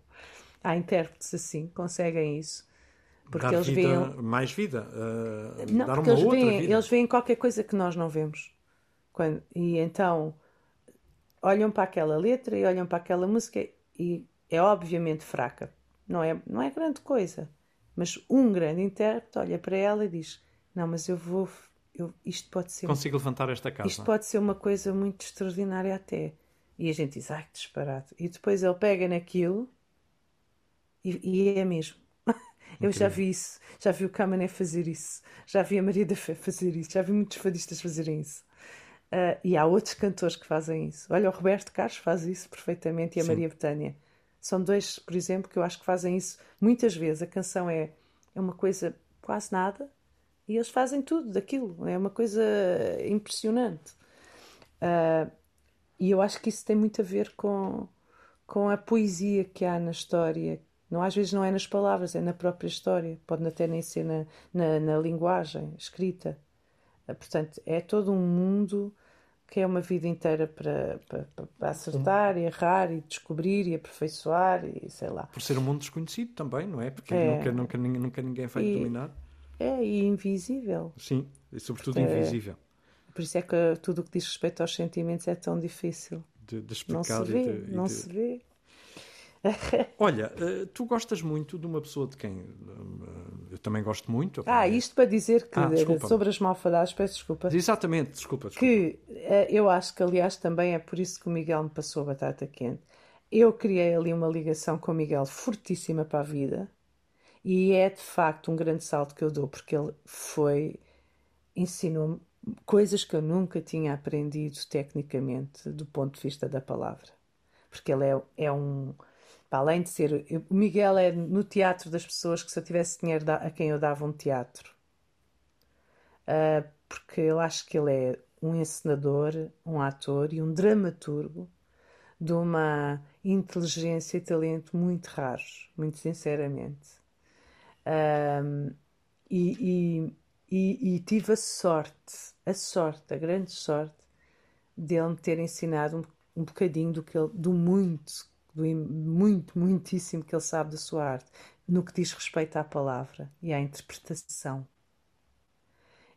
Há intérpretes assim, conseguem isso. Porque dar eles vida, veem. Mais vida. Uh, não, dar uma eles outra veem, vida. eles veem qualquer coisa que nós não vemos. Quando, e então olham para aquela letra e olham para aquela música e é obviamente fraca. Não é, não é grande coisa. Mas um grande intérprete olha para ela e diz: Não, mas eu vou. Eu, isto pode ser. Consigo levantar esta casa. Isto pode ser uma coisa muito extraordinária até. E a gente diz: Ai, que disparate. E depois ele pega naquilo e, e é mesmo. Eu já vi isso, já vi o Camané fazer isso, já vi a Maria da Fé fazer isso, já vi muitos fadistas fazerem isso. Uh, e há outros cantores que fazem isso. Olha, o Roberto Carlos faz isso perfeitamente e a Sim. Maria Betânia. São dois, por exemplo, que eu acho que fazem isso muitas vezes. A canção é, é uma coisa quase nada e eles fazem tudo daquilo. É uma coisa impressionante. Uh, e eu acho que isso tem muito a ver com, com a poesia que há na história, não, às vezes não é nas palavras, é na própria história. Pode até nem ser na, na, na linguagem escrita. Ah, portanto, é todo um mundo que é uma vida inteira para, para, para acertar e errar e descobrir e aperfeiçoar e sei lá. Por ser um mundo desconhecido também, não é? Porque é. Nunca, nunca, nunca ninguém vai e, dominar. É, e invisível. Sim, e sobretudo é, invisível. Por isso é que tudo o que diz respeito aos sentimentos é tão difícil. De, de explicar não se vê, e de, não de... se vê. Olha, eh, tu gostas muito de uma pessoa de quem eh, eu também gosto muito. Ah, isto para dizer que ah, sobre as malfadadas, peço desculpa. Exatamente, desculpa, desculpa. Que eh, eu acho que, aliás, também é por isso que o Miguel me passou a batata quente. Eu criei ali uma ligação com o Miguel fortíssima para a vida e é de facto um grande salto que eu dou, porque ele foi, ensinou-me coisas que eu nunca tinha aprendido tecnicamente do ponto de vista da palavra. Porque ele é, é um para além de ser. o Miguel é no teatro das pessoas que se eu tivesse dinheiro a quem eu dava um teatro. Uh, porque eu acho que ele é um encenador, um ator e um dramaturgo de uma inteligência e talento muito raros, muito sinceramente. Um, e, e, e, e, tive a sorte, a sorte, a grande sorte, dele me ter ensinado um, um bocadinho do, que ele, do muito do muito, muitíssimo que ele sabe da sua arte, no que diz respeito à palavra e à interpretação.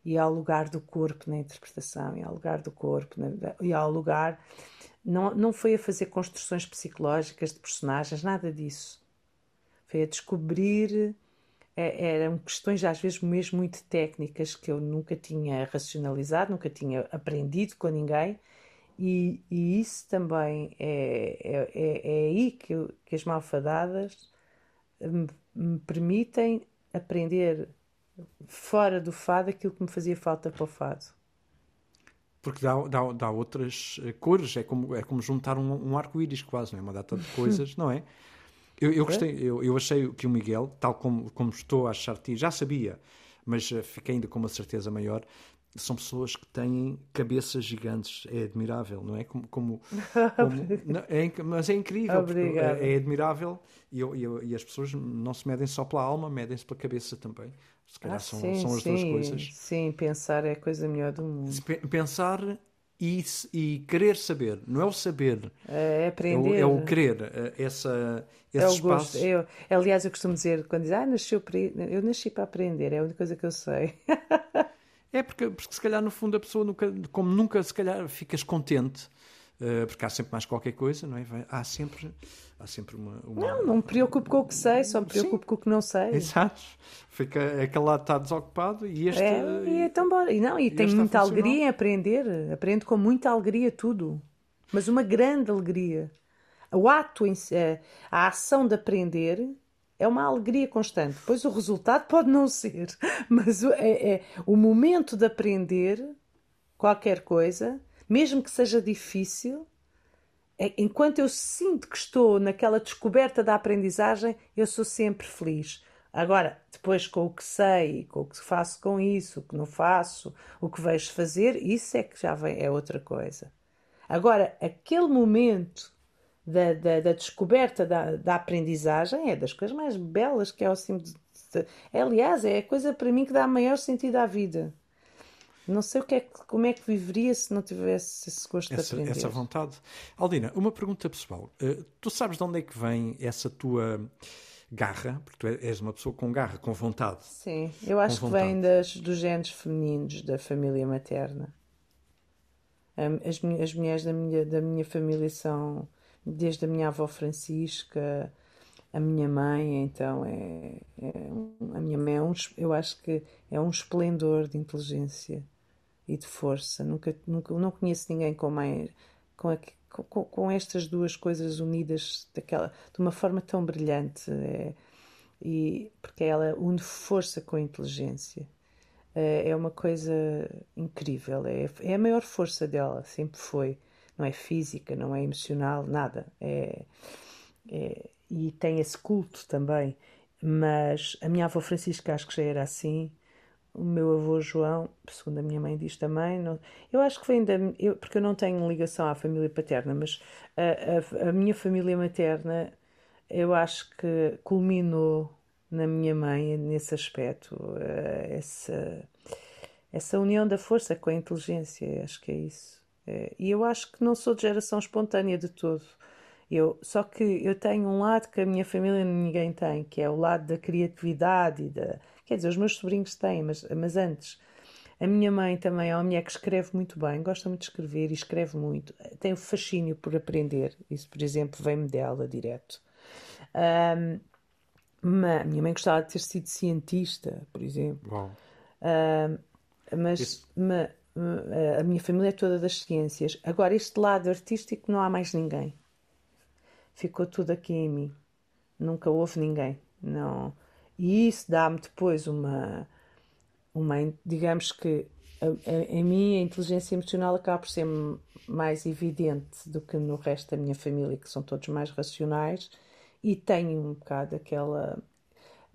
E ao lugar do corpo na interpretação, e ao lugar do corpo, na, e ao lugar. Não, não foi a fazer construções psicológicas de personagens, nada disso. Foi a descobrir. É, eram questões, às vezes, mesmo muito técnicas que eu nunca tinha racionalizado, nunca tinha aprendido com ninguém e, e isso também é, é, é, é aí que, que as malfadadas me, me permitem aprender fora do fado aquilo que me fazia falta para o fado. Porque dá, dá, dá outras eh, cores, é como, é como juntar um, um arco-íris quase, não é? Uma data de coisas, não é? Eu, eu gostei, eu, eu achei que o Miguel, tal como, como estou a achar-te, já sabia, mas eh, fiquei ainda com uma certeza maior, são pessoas que têm cabeças gigantes. É admirável, não é? Como, como, como não, é, mas é incrível. É, é, admirável e, eu, eu, e, as pessoas não se medem só pela alma, medem-se pela cabeça também. Se calhar ah, são, sim, são as sim, duas coisas. Sim, pensar é a coisa melhor do mundo. Pensar e, e querer saber, não é o saber, é aprender. É o, é o querer, é essa, esse é o espaço. Gosto. Eu, aliás, eu costumo dizer, quando diz, ah, nasci para, eu nasci para aprender, é a única coisa que eu sei. É porque, porque se calhar no fundo a pessoa nunca, como nunca se calhar ficas contente, uh, porque há sempre mais qualquer coisa, não é? Há sempre, há sempre uma, uma... Não, não me preocupo com o que sei, só me preocupo Sim. com o que não sei. Exato. Fica, aquele lado está desocupado e este... É, e então bora. E, não, e, e tenho muita alegria em aprender, aprendo com muita alegria tudo. mas uma grande alegria. O ato, a ação de aprender é uma alegria constante. Pois o resultado pode não ser, mas é, é o momento de aprender qualquer coisa, mesmo que seja difícil, é, enquanto eu sinto que estou naquela descoberta da aprendizagem, eu sou sempre feliz. Agora, depois com o que sei, com o que faço com isso, o que não faço, o que vejo fazer, isso é que já vem, é outra coisa. Agora, aquele momento da, da, da descoberta da, da, aprendizagem é das coisas mais belas que é o assim, de, de, aliás, é a coisa para mim que dá maior sentido à vida. Não sei o que é, como é que viveria se não tivesse esse gosto essa, de aprender. Essa vontade. Aldina, uma pergunta pessoal. Uh, tu sabes de onde é que vem essa tua garra, porque tu és uma pessoa com garra, com vontade. Sim, eu acho que vem das, dos genes femininos da família materna. As, as mulheres da minha, da minha família são, desde a minha avó Francisca, a minha mãe, então, é, é a minha mãe é um, eu acho que é um esplendor de inteligência e de força. Nunca, nunca não conheço ninguém com mãe com, a, com, com, estas duas coisas unidas daquela, de uma forma tão brilhante. É, e, porque ela une força com inteligência. É, é uma coisa incrível. É, é a maior força dela, sempre foi. Não é física, não é emocional, nada. É, é, e tem esse culto também. Mas a minha avó Francisca acho que já era assim o meu avô João, segundo a minha mãe diz também, não, eu acho que vem da. Eu, porque eu não tenho ligação à família paterna, mas a, a, a, minha família materna, eu acho que culminou na minha mãe nesse aspecto, uh, essa, essa união da força com a inteligência, acho que é isso. Uh, e eu acho que não sou de geração espontânea de todo. Eu, só que eu tenho um lado que a minha família ninguém tem, que é o lado da criatividade e da Quer dizer, os meus sobrinhos têm, mas, mas antes. A minha mãe também é uma mulher que escreve muito bem, gosta muito de escrever e escreve muito. Tem fascínio por aprender. Isso, por exemplo, vem-me dela direto. Um, a minha mãe gostava de ter sido cientista, por exemplo. Um, mas ma, a minha família é toda das ciências. Agora, este lado artístico não há mais ninguém. Ficou tudo aqui em mim. Nunca houve ninguém. Não. E isso dá-me depois uma, uma. Digamos que em mim a inteligência emocional acaba por ser mais evidente do que no resto da minha família, que são todos mais racionais, e tenho um bocado aquela.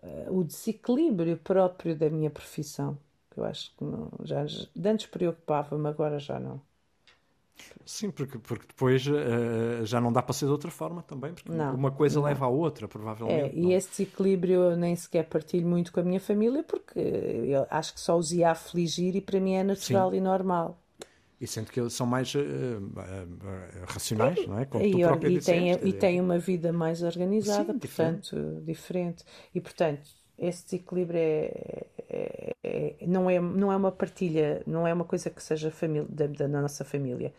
Uh, o desequilíbrio próprio da minha profissão, eu acho que não, já, antes preocupava-me, agora já não. Sim, porque, porque depois uh, já não dá para ser de outra forma também, porque não, uma coisa não. leva à outra, provavelmente. É, e esse desequilíbrio eu nem sequer partilho muito com a minha família, porque eu acho que só os ia afligir e para mim é natural Sim. e normal. E sendo que eles são mais uh, uh, racionais, não é? Como e, tu própria e, tem, e tem uma vida mais organizada, Sim, portanto, diferente. diferente. E, portanto, esse desequilíbrio é, é, é, não, é, não é uma partilha, não é uma coisa que seja da, da nossa família.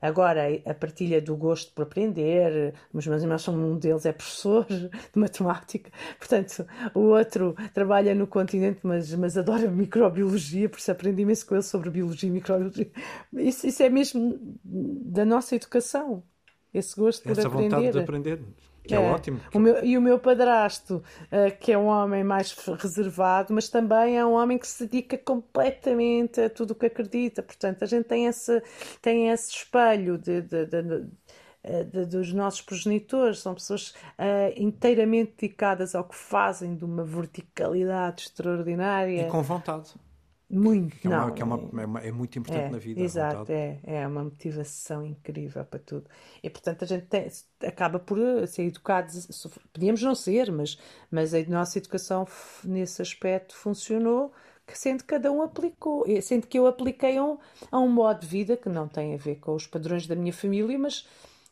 Agora, a partilha do gosto por aprender, os meus irmãos são um deles é professor de matemática, portanto, o outro trabalha no continente, mas, mas adora microbiologia, por isso aprendi imenso com ele sobre biologia e microbiologia. Isso, isso é mesmo da nossa educação, esse gosto por Essa aprender. vontade de aprender. É, é ótimo. O meu, e o meu padrasto, uh, que é um homem mais reservado, mas também é um homem que se dedica completamente a tudo o que acredita. Portanto, a gente tem esse, tem esse espelho de, de, de, de dos nossos progenitores. São pessoas uh, inteiramente dedicadas ao que fazem, de uma verticalidade extraordinária. E com vontade. Muito, que é, uma, não, que é, uma, é, uma, é muito importante é, na vida. Exato, é, é uma motivação incrível para tudo. E portanto a gente tem, acaba por ser educado, podíamos não ser, mas, mas a nossa educação nesse aspecto funcionou, que sendo que cada um aplicou, sendo que eu apliquei a um, a um modo de vida que não tem a ver com os padrões da minha família, mas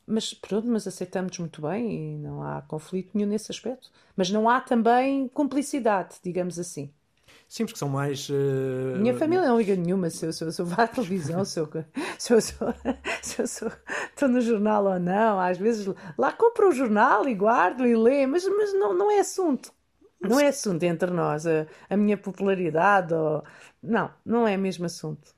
mas pronto, mas aceitamos muito bem e não há conflito nenhum nesse aspecto. Mas não há também cumplicidade, digamos assim. Sim, porque são mais. Uh... Minha família não liga nenhuma se eu, se vou à televisão, se eu, eu, se eu estou no jornal ou não. Às vezes lá compro o jornal e guardo e leio, mas, mas não, não é assunto. Não é assunto entre nós, a, a minha popularidade ou. Não, não é mesmo assunto.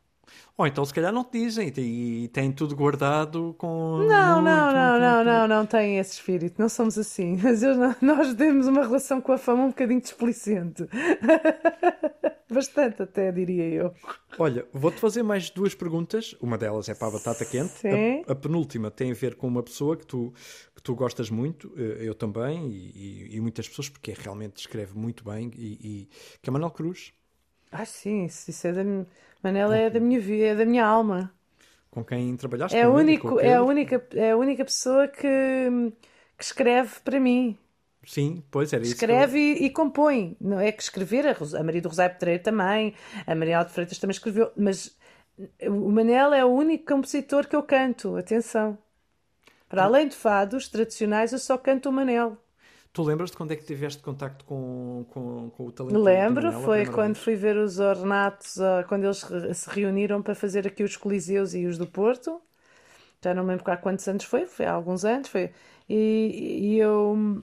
Ou então, se calhar, não te dizem e têm tudo guardado com. Não, muito, não, muito, não, não, muito- não, não tem esse espírito. Não somos assim. Mas eu não- nós temos uma relação com a fama um bocadinho desplicente. Bastante, até diria eu. Olha, vou-te fazer mais duas perguntas. Uma delas é para a batata quente. Sim. A, a penúltima tem a ver com uma pessoa que tu, que tu gostas muito, eh, eu também, e, e- e muitas pessoas, porque realmente escreve muito bem, e, e- que é Manuel Cruz, Ah, sim, isso, isso é da minha. Manela é da minha vida, é da minha alma. com quem trabalhaste É, único, é, a única, é a única pessoa que, que escreve para mim. Sim, pois era isso. que eu- Escreve e, compõe. Não é que escrever, a, Ros- a Maria do Rosário Pedreira também, a Maria de Freitas também escreveu, mas o Manel é o único compositor que eu canto, atenção. Para além de fados tradicionais, eu só canto o Manel. Tu lembras de quando é que tiveste contacto com, com, com o talento Lembro, Manel a foi quando vez? fui ver os ornatos, quando eles se reuniram para fazer aqui os Coliseus e os do Porto. Já não me lembro há quantos anos foi, foi há alguns anos. Foi. E, e eu,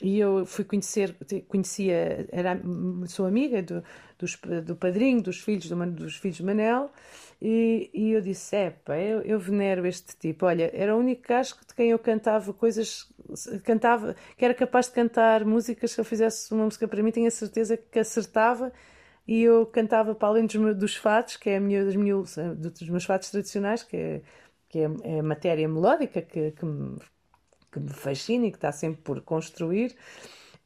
e eu fui conhecer, conhecia, era, sou amiga do, do padrinho, dos filhos do, dos filhos de Manel. E, e eu disse: pá, eu, eu venero este tipo. Olha, era o único gajo de quem eu cantava coisas, cantava, que era capaz de cantar músicas. Se eu fizesse uma música para mim, tinha certeza que acertava. E eu cantava para além dos, dos fados, que é a minha, das minhas, dos meus fados tradicionais, que é, que é, é matéria melódica que, que, me, que me fascina e que está sempre por construir.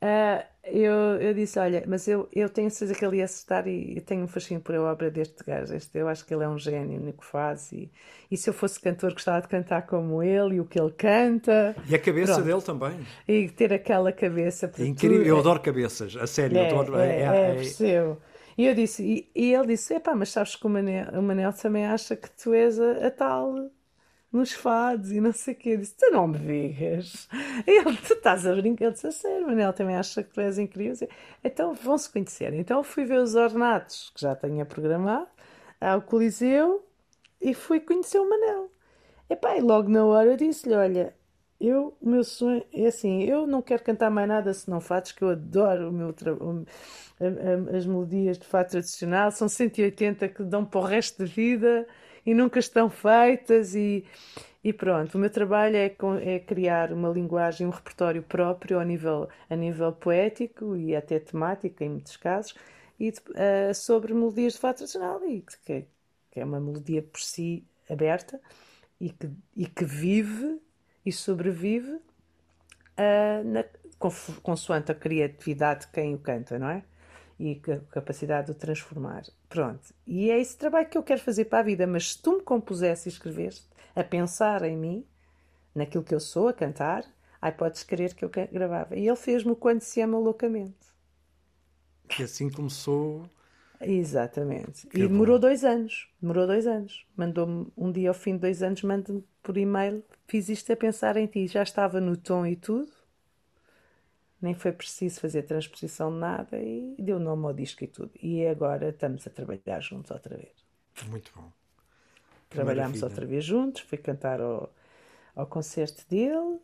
Ah, eu, eu disse: Olha, mas eu, eu tenho certeza que ele ia acertar e eu tenho um fascínio por a obra deste gajo. Este, eu acho que ele é um gênio no que faz. E, e se eu fosse cantor, gostava de cantar como ele e o que ele canta E a cabeça Pronto. dele também. e ter aquela cabeça. É incrível. tu- Eu adoro cabeças, a sério. é, adoro. é, é- é, é- percebo. E eu disse, e, e ele disse: Epá, mas sabes que o Manel, o Manel também acha que tu és a, a tal nos fados e não sei o quê. Eu disse: Tu não me digas. Ele, tu estás a brincar. Eu disse: A sério, Manel também acha que tu és incrível. Disse, Então vão-se conhecer. Então fui ver os ornatos que já tinha programado ao Coliseu e fui conhecer o Manel. Epá, e logo na hora eu disse-lhe: Olha, eu, o meu sonho é assim, eu não quero cantar mais nada senão fados, que eu adoro o meu tra- o- a- a- as melodias de fado tradicional, são 180 que dão para o resto da vida e nunca estão feitas e, e pronto, o meu trabalho é, é criar uma linguagem, um repertório próprio ao nível, a nível poético e até temático em muitos casos e eh, sobre melodias de fado tradicional e que, que é uma melodia por si aberta e que, e que vive e sobrevive ah, na, consoante a criatividade de quem o canta, não é? E a capacidade de transformar. Pronto. E é esse trabalho que eu quero fazer para a vida. Mas se tu me compusesse e escreveste a pensar em mim, naquilo que eu sou, a cantar, ai, podes querer que eu gravava. E ele fez-me Quando Se Ama Loucamente. E assim começou. Exatamente. Que e bom. demorou dois anos. Demorou dois anos. Mandou-me um dia ao fim de dois anos, manda-me por e-mail. Fiz isto a pensar em ti. Já estava no tom e tudo. Nem foi preciso fazer transposição de nada e deu nome ao disco e tudo. E agora estamos a trabalhar juntos outra vez. Muito bom. Que Trabalhámos maravilha. outra vez juntos. Fui cantar ao, ao concerto dele.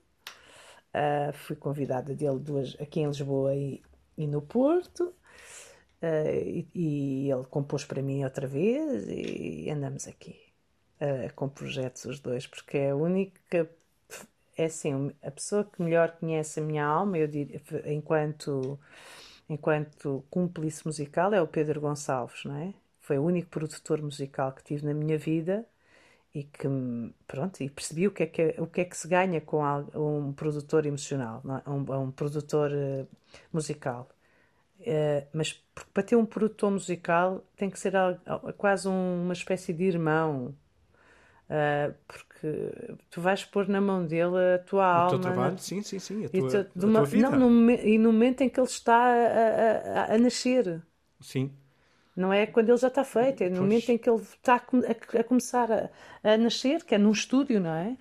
Ah, fui convidada dele duas, aqui em Lisboa e, e no Porto. Ah, e, e ele compôs para mim outra vez e andamos aqui ah, com projetos os dois, porque é a única. É assim, a pessoa que melhor conhece a minha alma, eu diria, enquanto, enquanto cúmplice musical, é o Pedro Gonçalves, não é? Foi o único produtor musical que tive na minha vida e que pronto e percebi o que é que o que é que se ganha com um produtor emocional é? um, um produtor eh, musical Eh, mas para ter um produtor musical tem que ser al- al- quase um- uma espécie de irmão Eh, porque tu vais pôr na mão dele a tua O alma teu na- trabalho, sim, sim, sim. A e tua, tu- a de tua uma- vida. não, no e no momento em que ele está a, a- a- a nascer Sim. não é quando ele já está feito, é no Pois. momento em que ele está a, come- a- a começar a, a nascer, que é num estúdio, não é?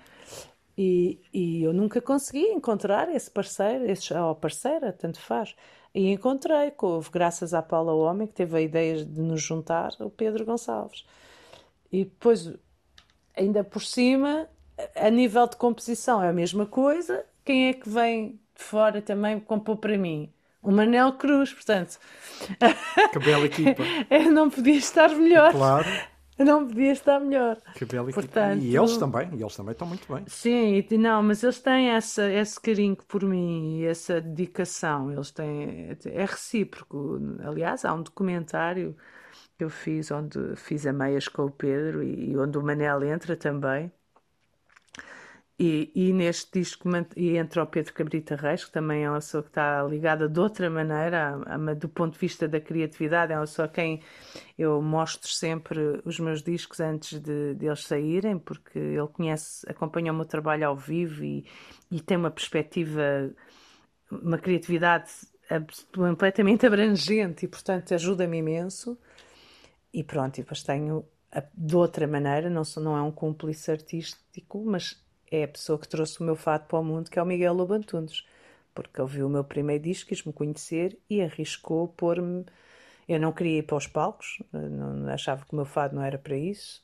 E, e eu nunca consegui encontrar esse parceiro, esse, ou parceira, tanto faz. E encontrei, com- graças à Paula Homem, que teve a ideia de nos juntar, o Pedro Gonçalves. E depois, ainda por cima, a nível de composição é a mesma coisa. Quem é que vem de fora também compor para mim? O Manel Cruz, portanto, Que bela equipa. eu não podia estar melhor. Claro. Não podia estar melhor. Que bela equipa. Portanto- E eles também, e eles também estão muito bem. Sim, não, mas eles têm essa, esse carinho por mim e essa dedicação. Eles têm, é recíproco. Aliás, há um documentário que eu fiz onde fiz a meias com o Pedro e, e onde o Manel entra também. E, e neste disco e entra o Pedro Cabrita Reis, que também é uma pessoa que está ligada de outra maneira, a- a- do ponto de vista da criatividade, é uma pessoa a quem eu mostro sempre os meus discos antes de, de eles saírem, porque ele conhece, acompanha o meu trabalho ao vivo e, e tem uma perspectiva, uma criatividade completamente abrangente e, portanto, ajuda-me imenso. E pronto, e depois tenho a- de outra maneira, não, sou, não é um cúmplice artístico, mas é a pessoa que trouxe o meu fado para o mundo, que é o Miguel Lobantunes, porque ele viu o meu primeiro disco, quis-me conhecer e arriscou pôr-me. Eu não queria ir para os palcos, não, achava que o meu fado não era para isso,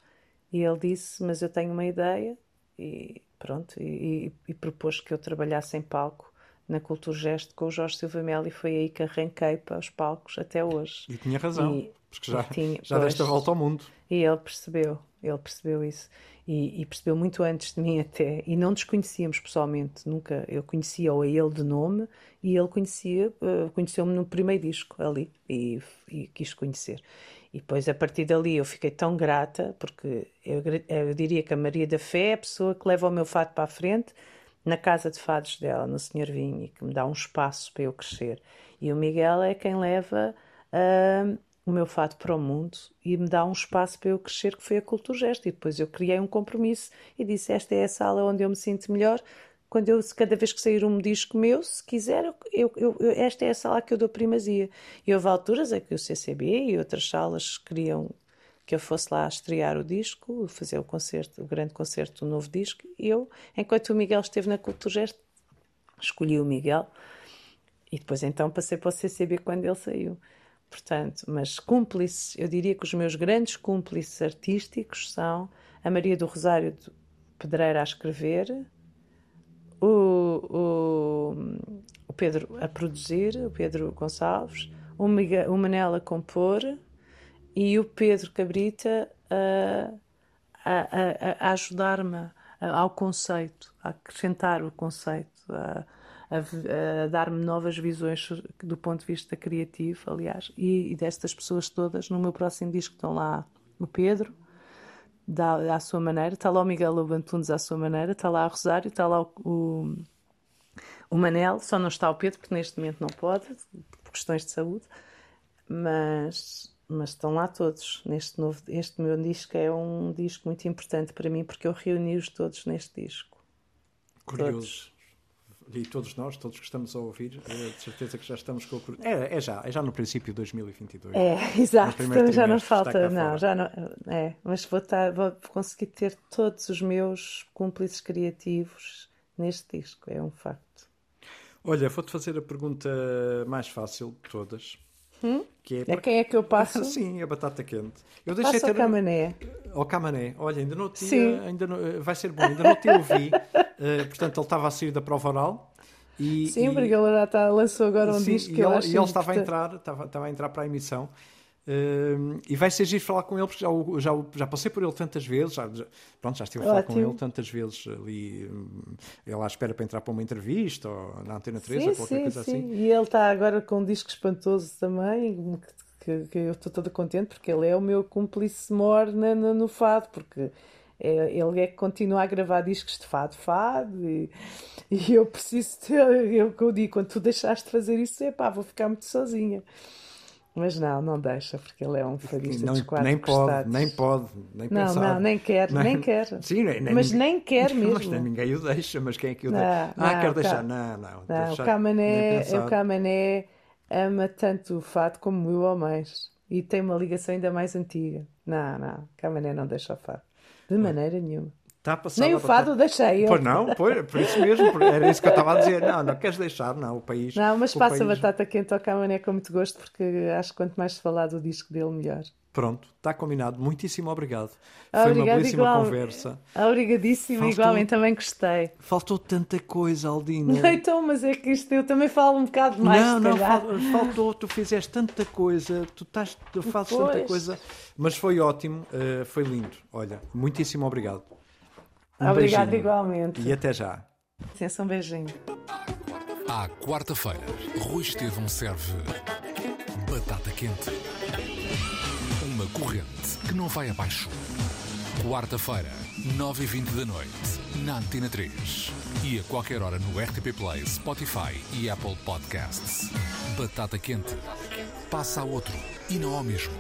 e ele disse: Mas eu tenho uma ideia, e pronto, e, e, e propôs que eu trabalhasse em palco na Cultura Gesto com o Jorge Silva Melo, e foi aí que arranquei para os palcos até hoje. E tinha razão, E- porque já, tinha, já deste a pois. volta ao mundo. E ele percebeu, ele percebeu isso. E, e percebeu muito antes de mim até. E não nos conhecíamos pessoalmente, nunca. Eu conhecia-o a ele de nome e ele conhecia, eh, conheceu-me no primeiro disco ali e, e quis conhecer. E depois, a partir dali, eu fiquei tão grata, porque eu, eu diria que a Maria da Fé é a pessoa que leva o meu fado para a frente na casa de fados dela, no Senhor Vinho, e que me dá um espaço para eu crescer. E o Miguel é quem leva ah, o meu fado para o mundo e me dá um espaço para eu crescer, que foi a Cultura Gesto. E depois eu criei um compromisso e disse: Esta é a sala onde eu me sinto melhor. Quando eu, cada vez que sair um disco meu, se quiser, eu, eu- eu- esta é a sala que eu dou primazia. E houve alturas em que o CCB e outras salas queriam que eu fosse lá estrear o disco, fazer o concerto, o grande concerto do novo disco. E eu, enquanto o Miguel esteve na Cultura Gesto, escolhi o Miguel e depois então passei para o CCB quando ele saiu. Portanto, mas cúmplices, eu diria que os meus grandes cúmplices artísticos são a Maria do Rosário de Pedreira a escrever, o, o, o Pedro a produzir, o Pedro Gonçalves, o, Miguel, o Manel a compor e o Pedro Cabrita a, a, a- a ajudar-me ao conceito, a acrescentar o conceito, a, a a dar-me novas visões do ponto de vista criativo, aliás, e, e destas pessoas todas, no meu próximo disco estão lá o Pedro, dá, à sua maneira, está lá o Miguel Lobantunes à sua maneira, está lá a Rosário, está lá o, o, o Manel, só não está o Pedro, porque neste momento não pode, por questões de saúde, mas, mas estão lá todos. Neste novo, este meu disco é um disco muito importante para mim, porque eu reuni-os todos neste disco. Curioso. E todos nós, todos que estamos a ouvir, eh, de certeza que já estamos com o é, é já, é já no princípio de 2022. É, exato, então já não falta, não, já não, é, mas vou, estar, vou conseguir ter todos os meus cúmplices criativos neste disco, é um facto. Olha, vou-te fazer a pergunta mais fácil de todas. Que A quem é que eu passo? Sim, a batata quente. Eu deixei Passo ao ter... Camané. Ao Camané. Olha, ainda não tinha... Sim. Ainda não... Vai ser bom. Ainda não te ouvi. Eh, portanto, ele estava a sair da prova oral. E, Sim, e... porque ele já está, lançou agora um Sim, disco e que eu ele, acho e ele estava a entrar, estava, estava a entrar para a emissão. Hum, e vai ser giro falar com ele, porque já, já, já passei por ele tantas vezes, já, já- pronto, já estive a falar com Ótimo. ele tantas vezes ali, hum, ele à espera para entrar para uma entrevista, ou na Antena 3, Sim, ou qualquer sim, coisa sim. assim. E ele está agora com um disco espantoso também, que, que eu estou toda contente, porque ele é o meu cúmplice na- na- no fado, porque é- ele é que continua a gravar discos de fado, fado, e, e eu preciso ter, eu eu digo, quando tu deixaste de fazer isso, é pá, vou ficar muito sozinha. Mas não, não deixa, porque ele é um fadista Não, dos quatro nem pode, costados. nem pode, nem Não, pensar. não, nem quer, nem quer. Sim, nem, nem Mas nem quer Mas mesmo. nem ninguém o deixa, mas quem é que o Não, deixa? Ah, não, quer cá- deixar? Não, não. Não, deixar, o Camané, pensar. o Camané ama tanto o fado como eu ou mais. E tem uma ligação ainda mais antiga. Não, não, o Camané não deixa o fado. De maneira nenhuma. Está Nem o fado batata- deixei eu. Pois não, pois, por isso mesmo, era isso que eu estava a dizer. Não, não queres deixar, não, o país. Não, mas passa a país- batata quente ao Camané com muito gosto, porque acho que quanto mais se falar do disco dele, melhor. Pronto, está combinado. Muitíssimo obrigado. Foi uma belíssima igual. conversa. Obrigadíssimo, Faltou- igualmente, também gostei. Faltou tanta coisa, Aldina. Não, então, mas é que isto eu também falo um bocado mais, não, não, fal- faltou, tu fizeste tanta coisa, tu, estás, tu fazes tanta Pois. coisa, mas foi ótimo, eh, foi lindo. Olha, muitíssimo obrigado. Um Obrigada beijinho. igualmente. E até já. Licença, um beijinho. À quarta-feira, Rui Estevão serve batata quente. Uma corrente que não vai abaixo. Quarta-feira, 9h20 da noite, na Antena 3. E a qualquer hora no RTP Play, Spotify e Apple Podcasts. Batata quente. Passa a outro e não ao mesmo.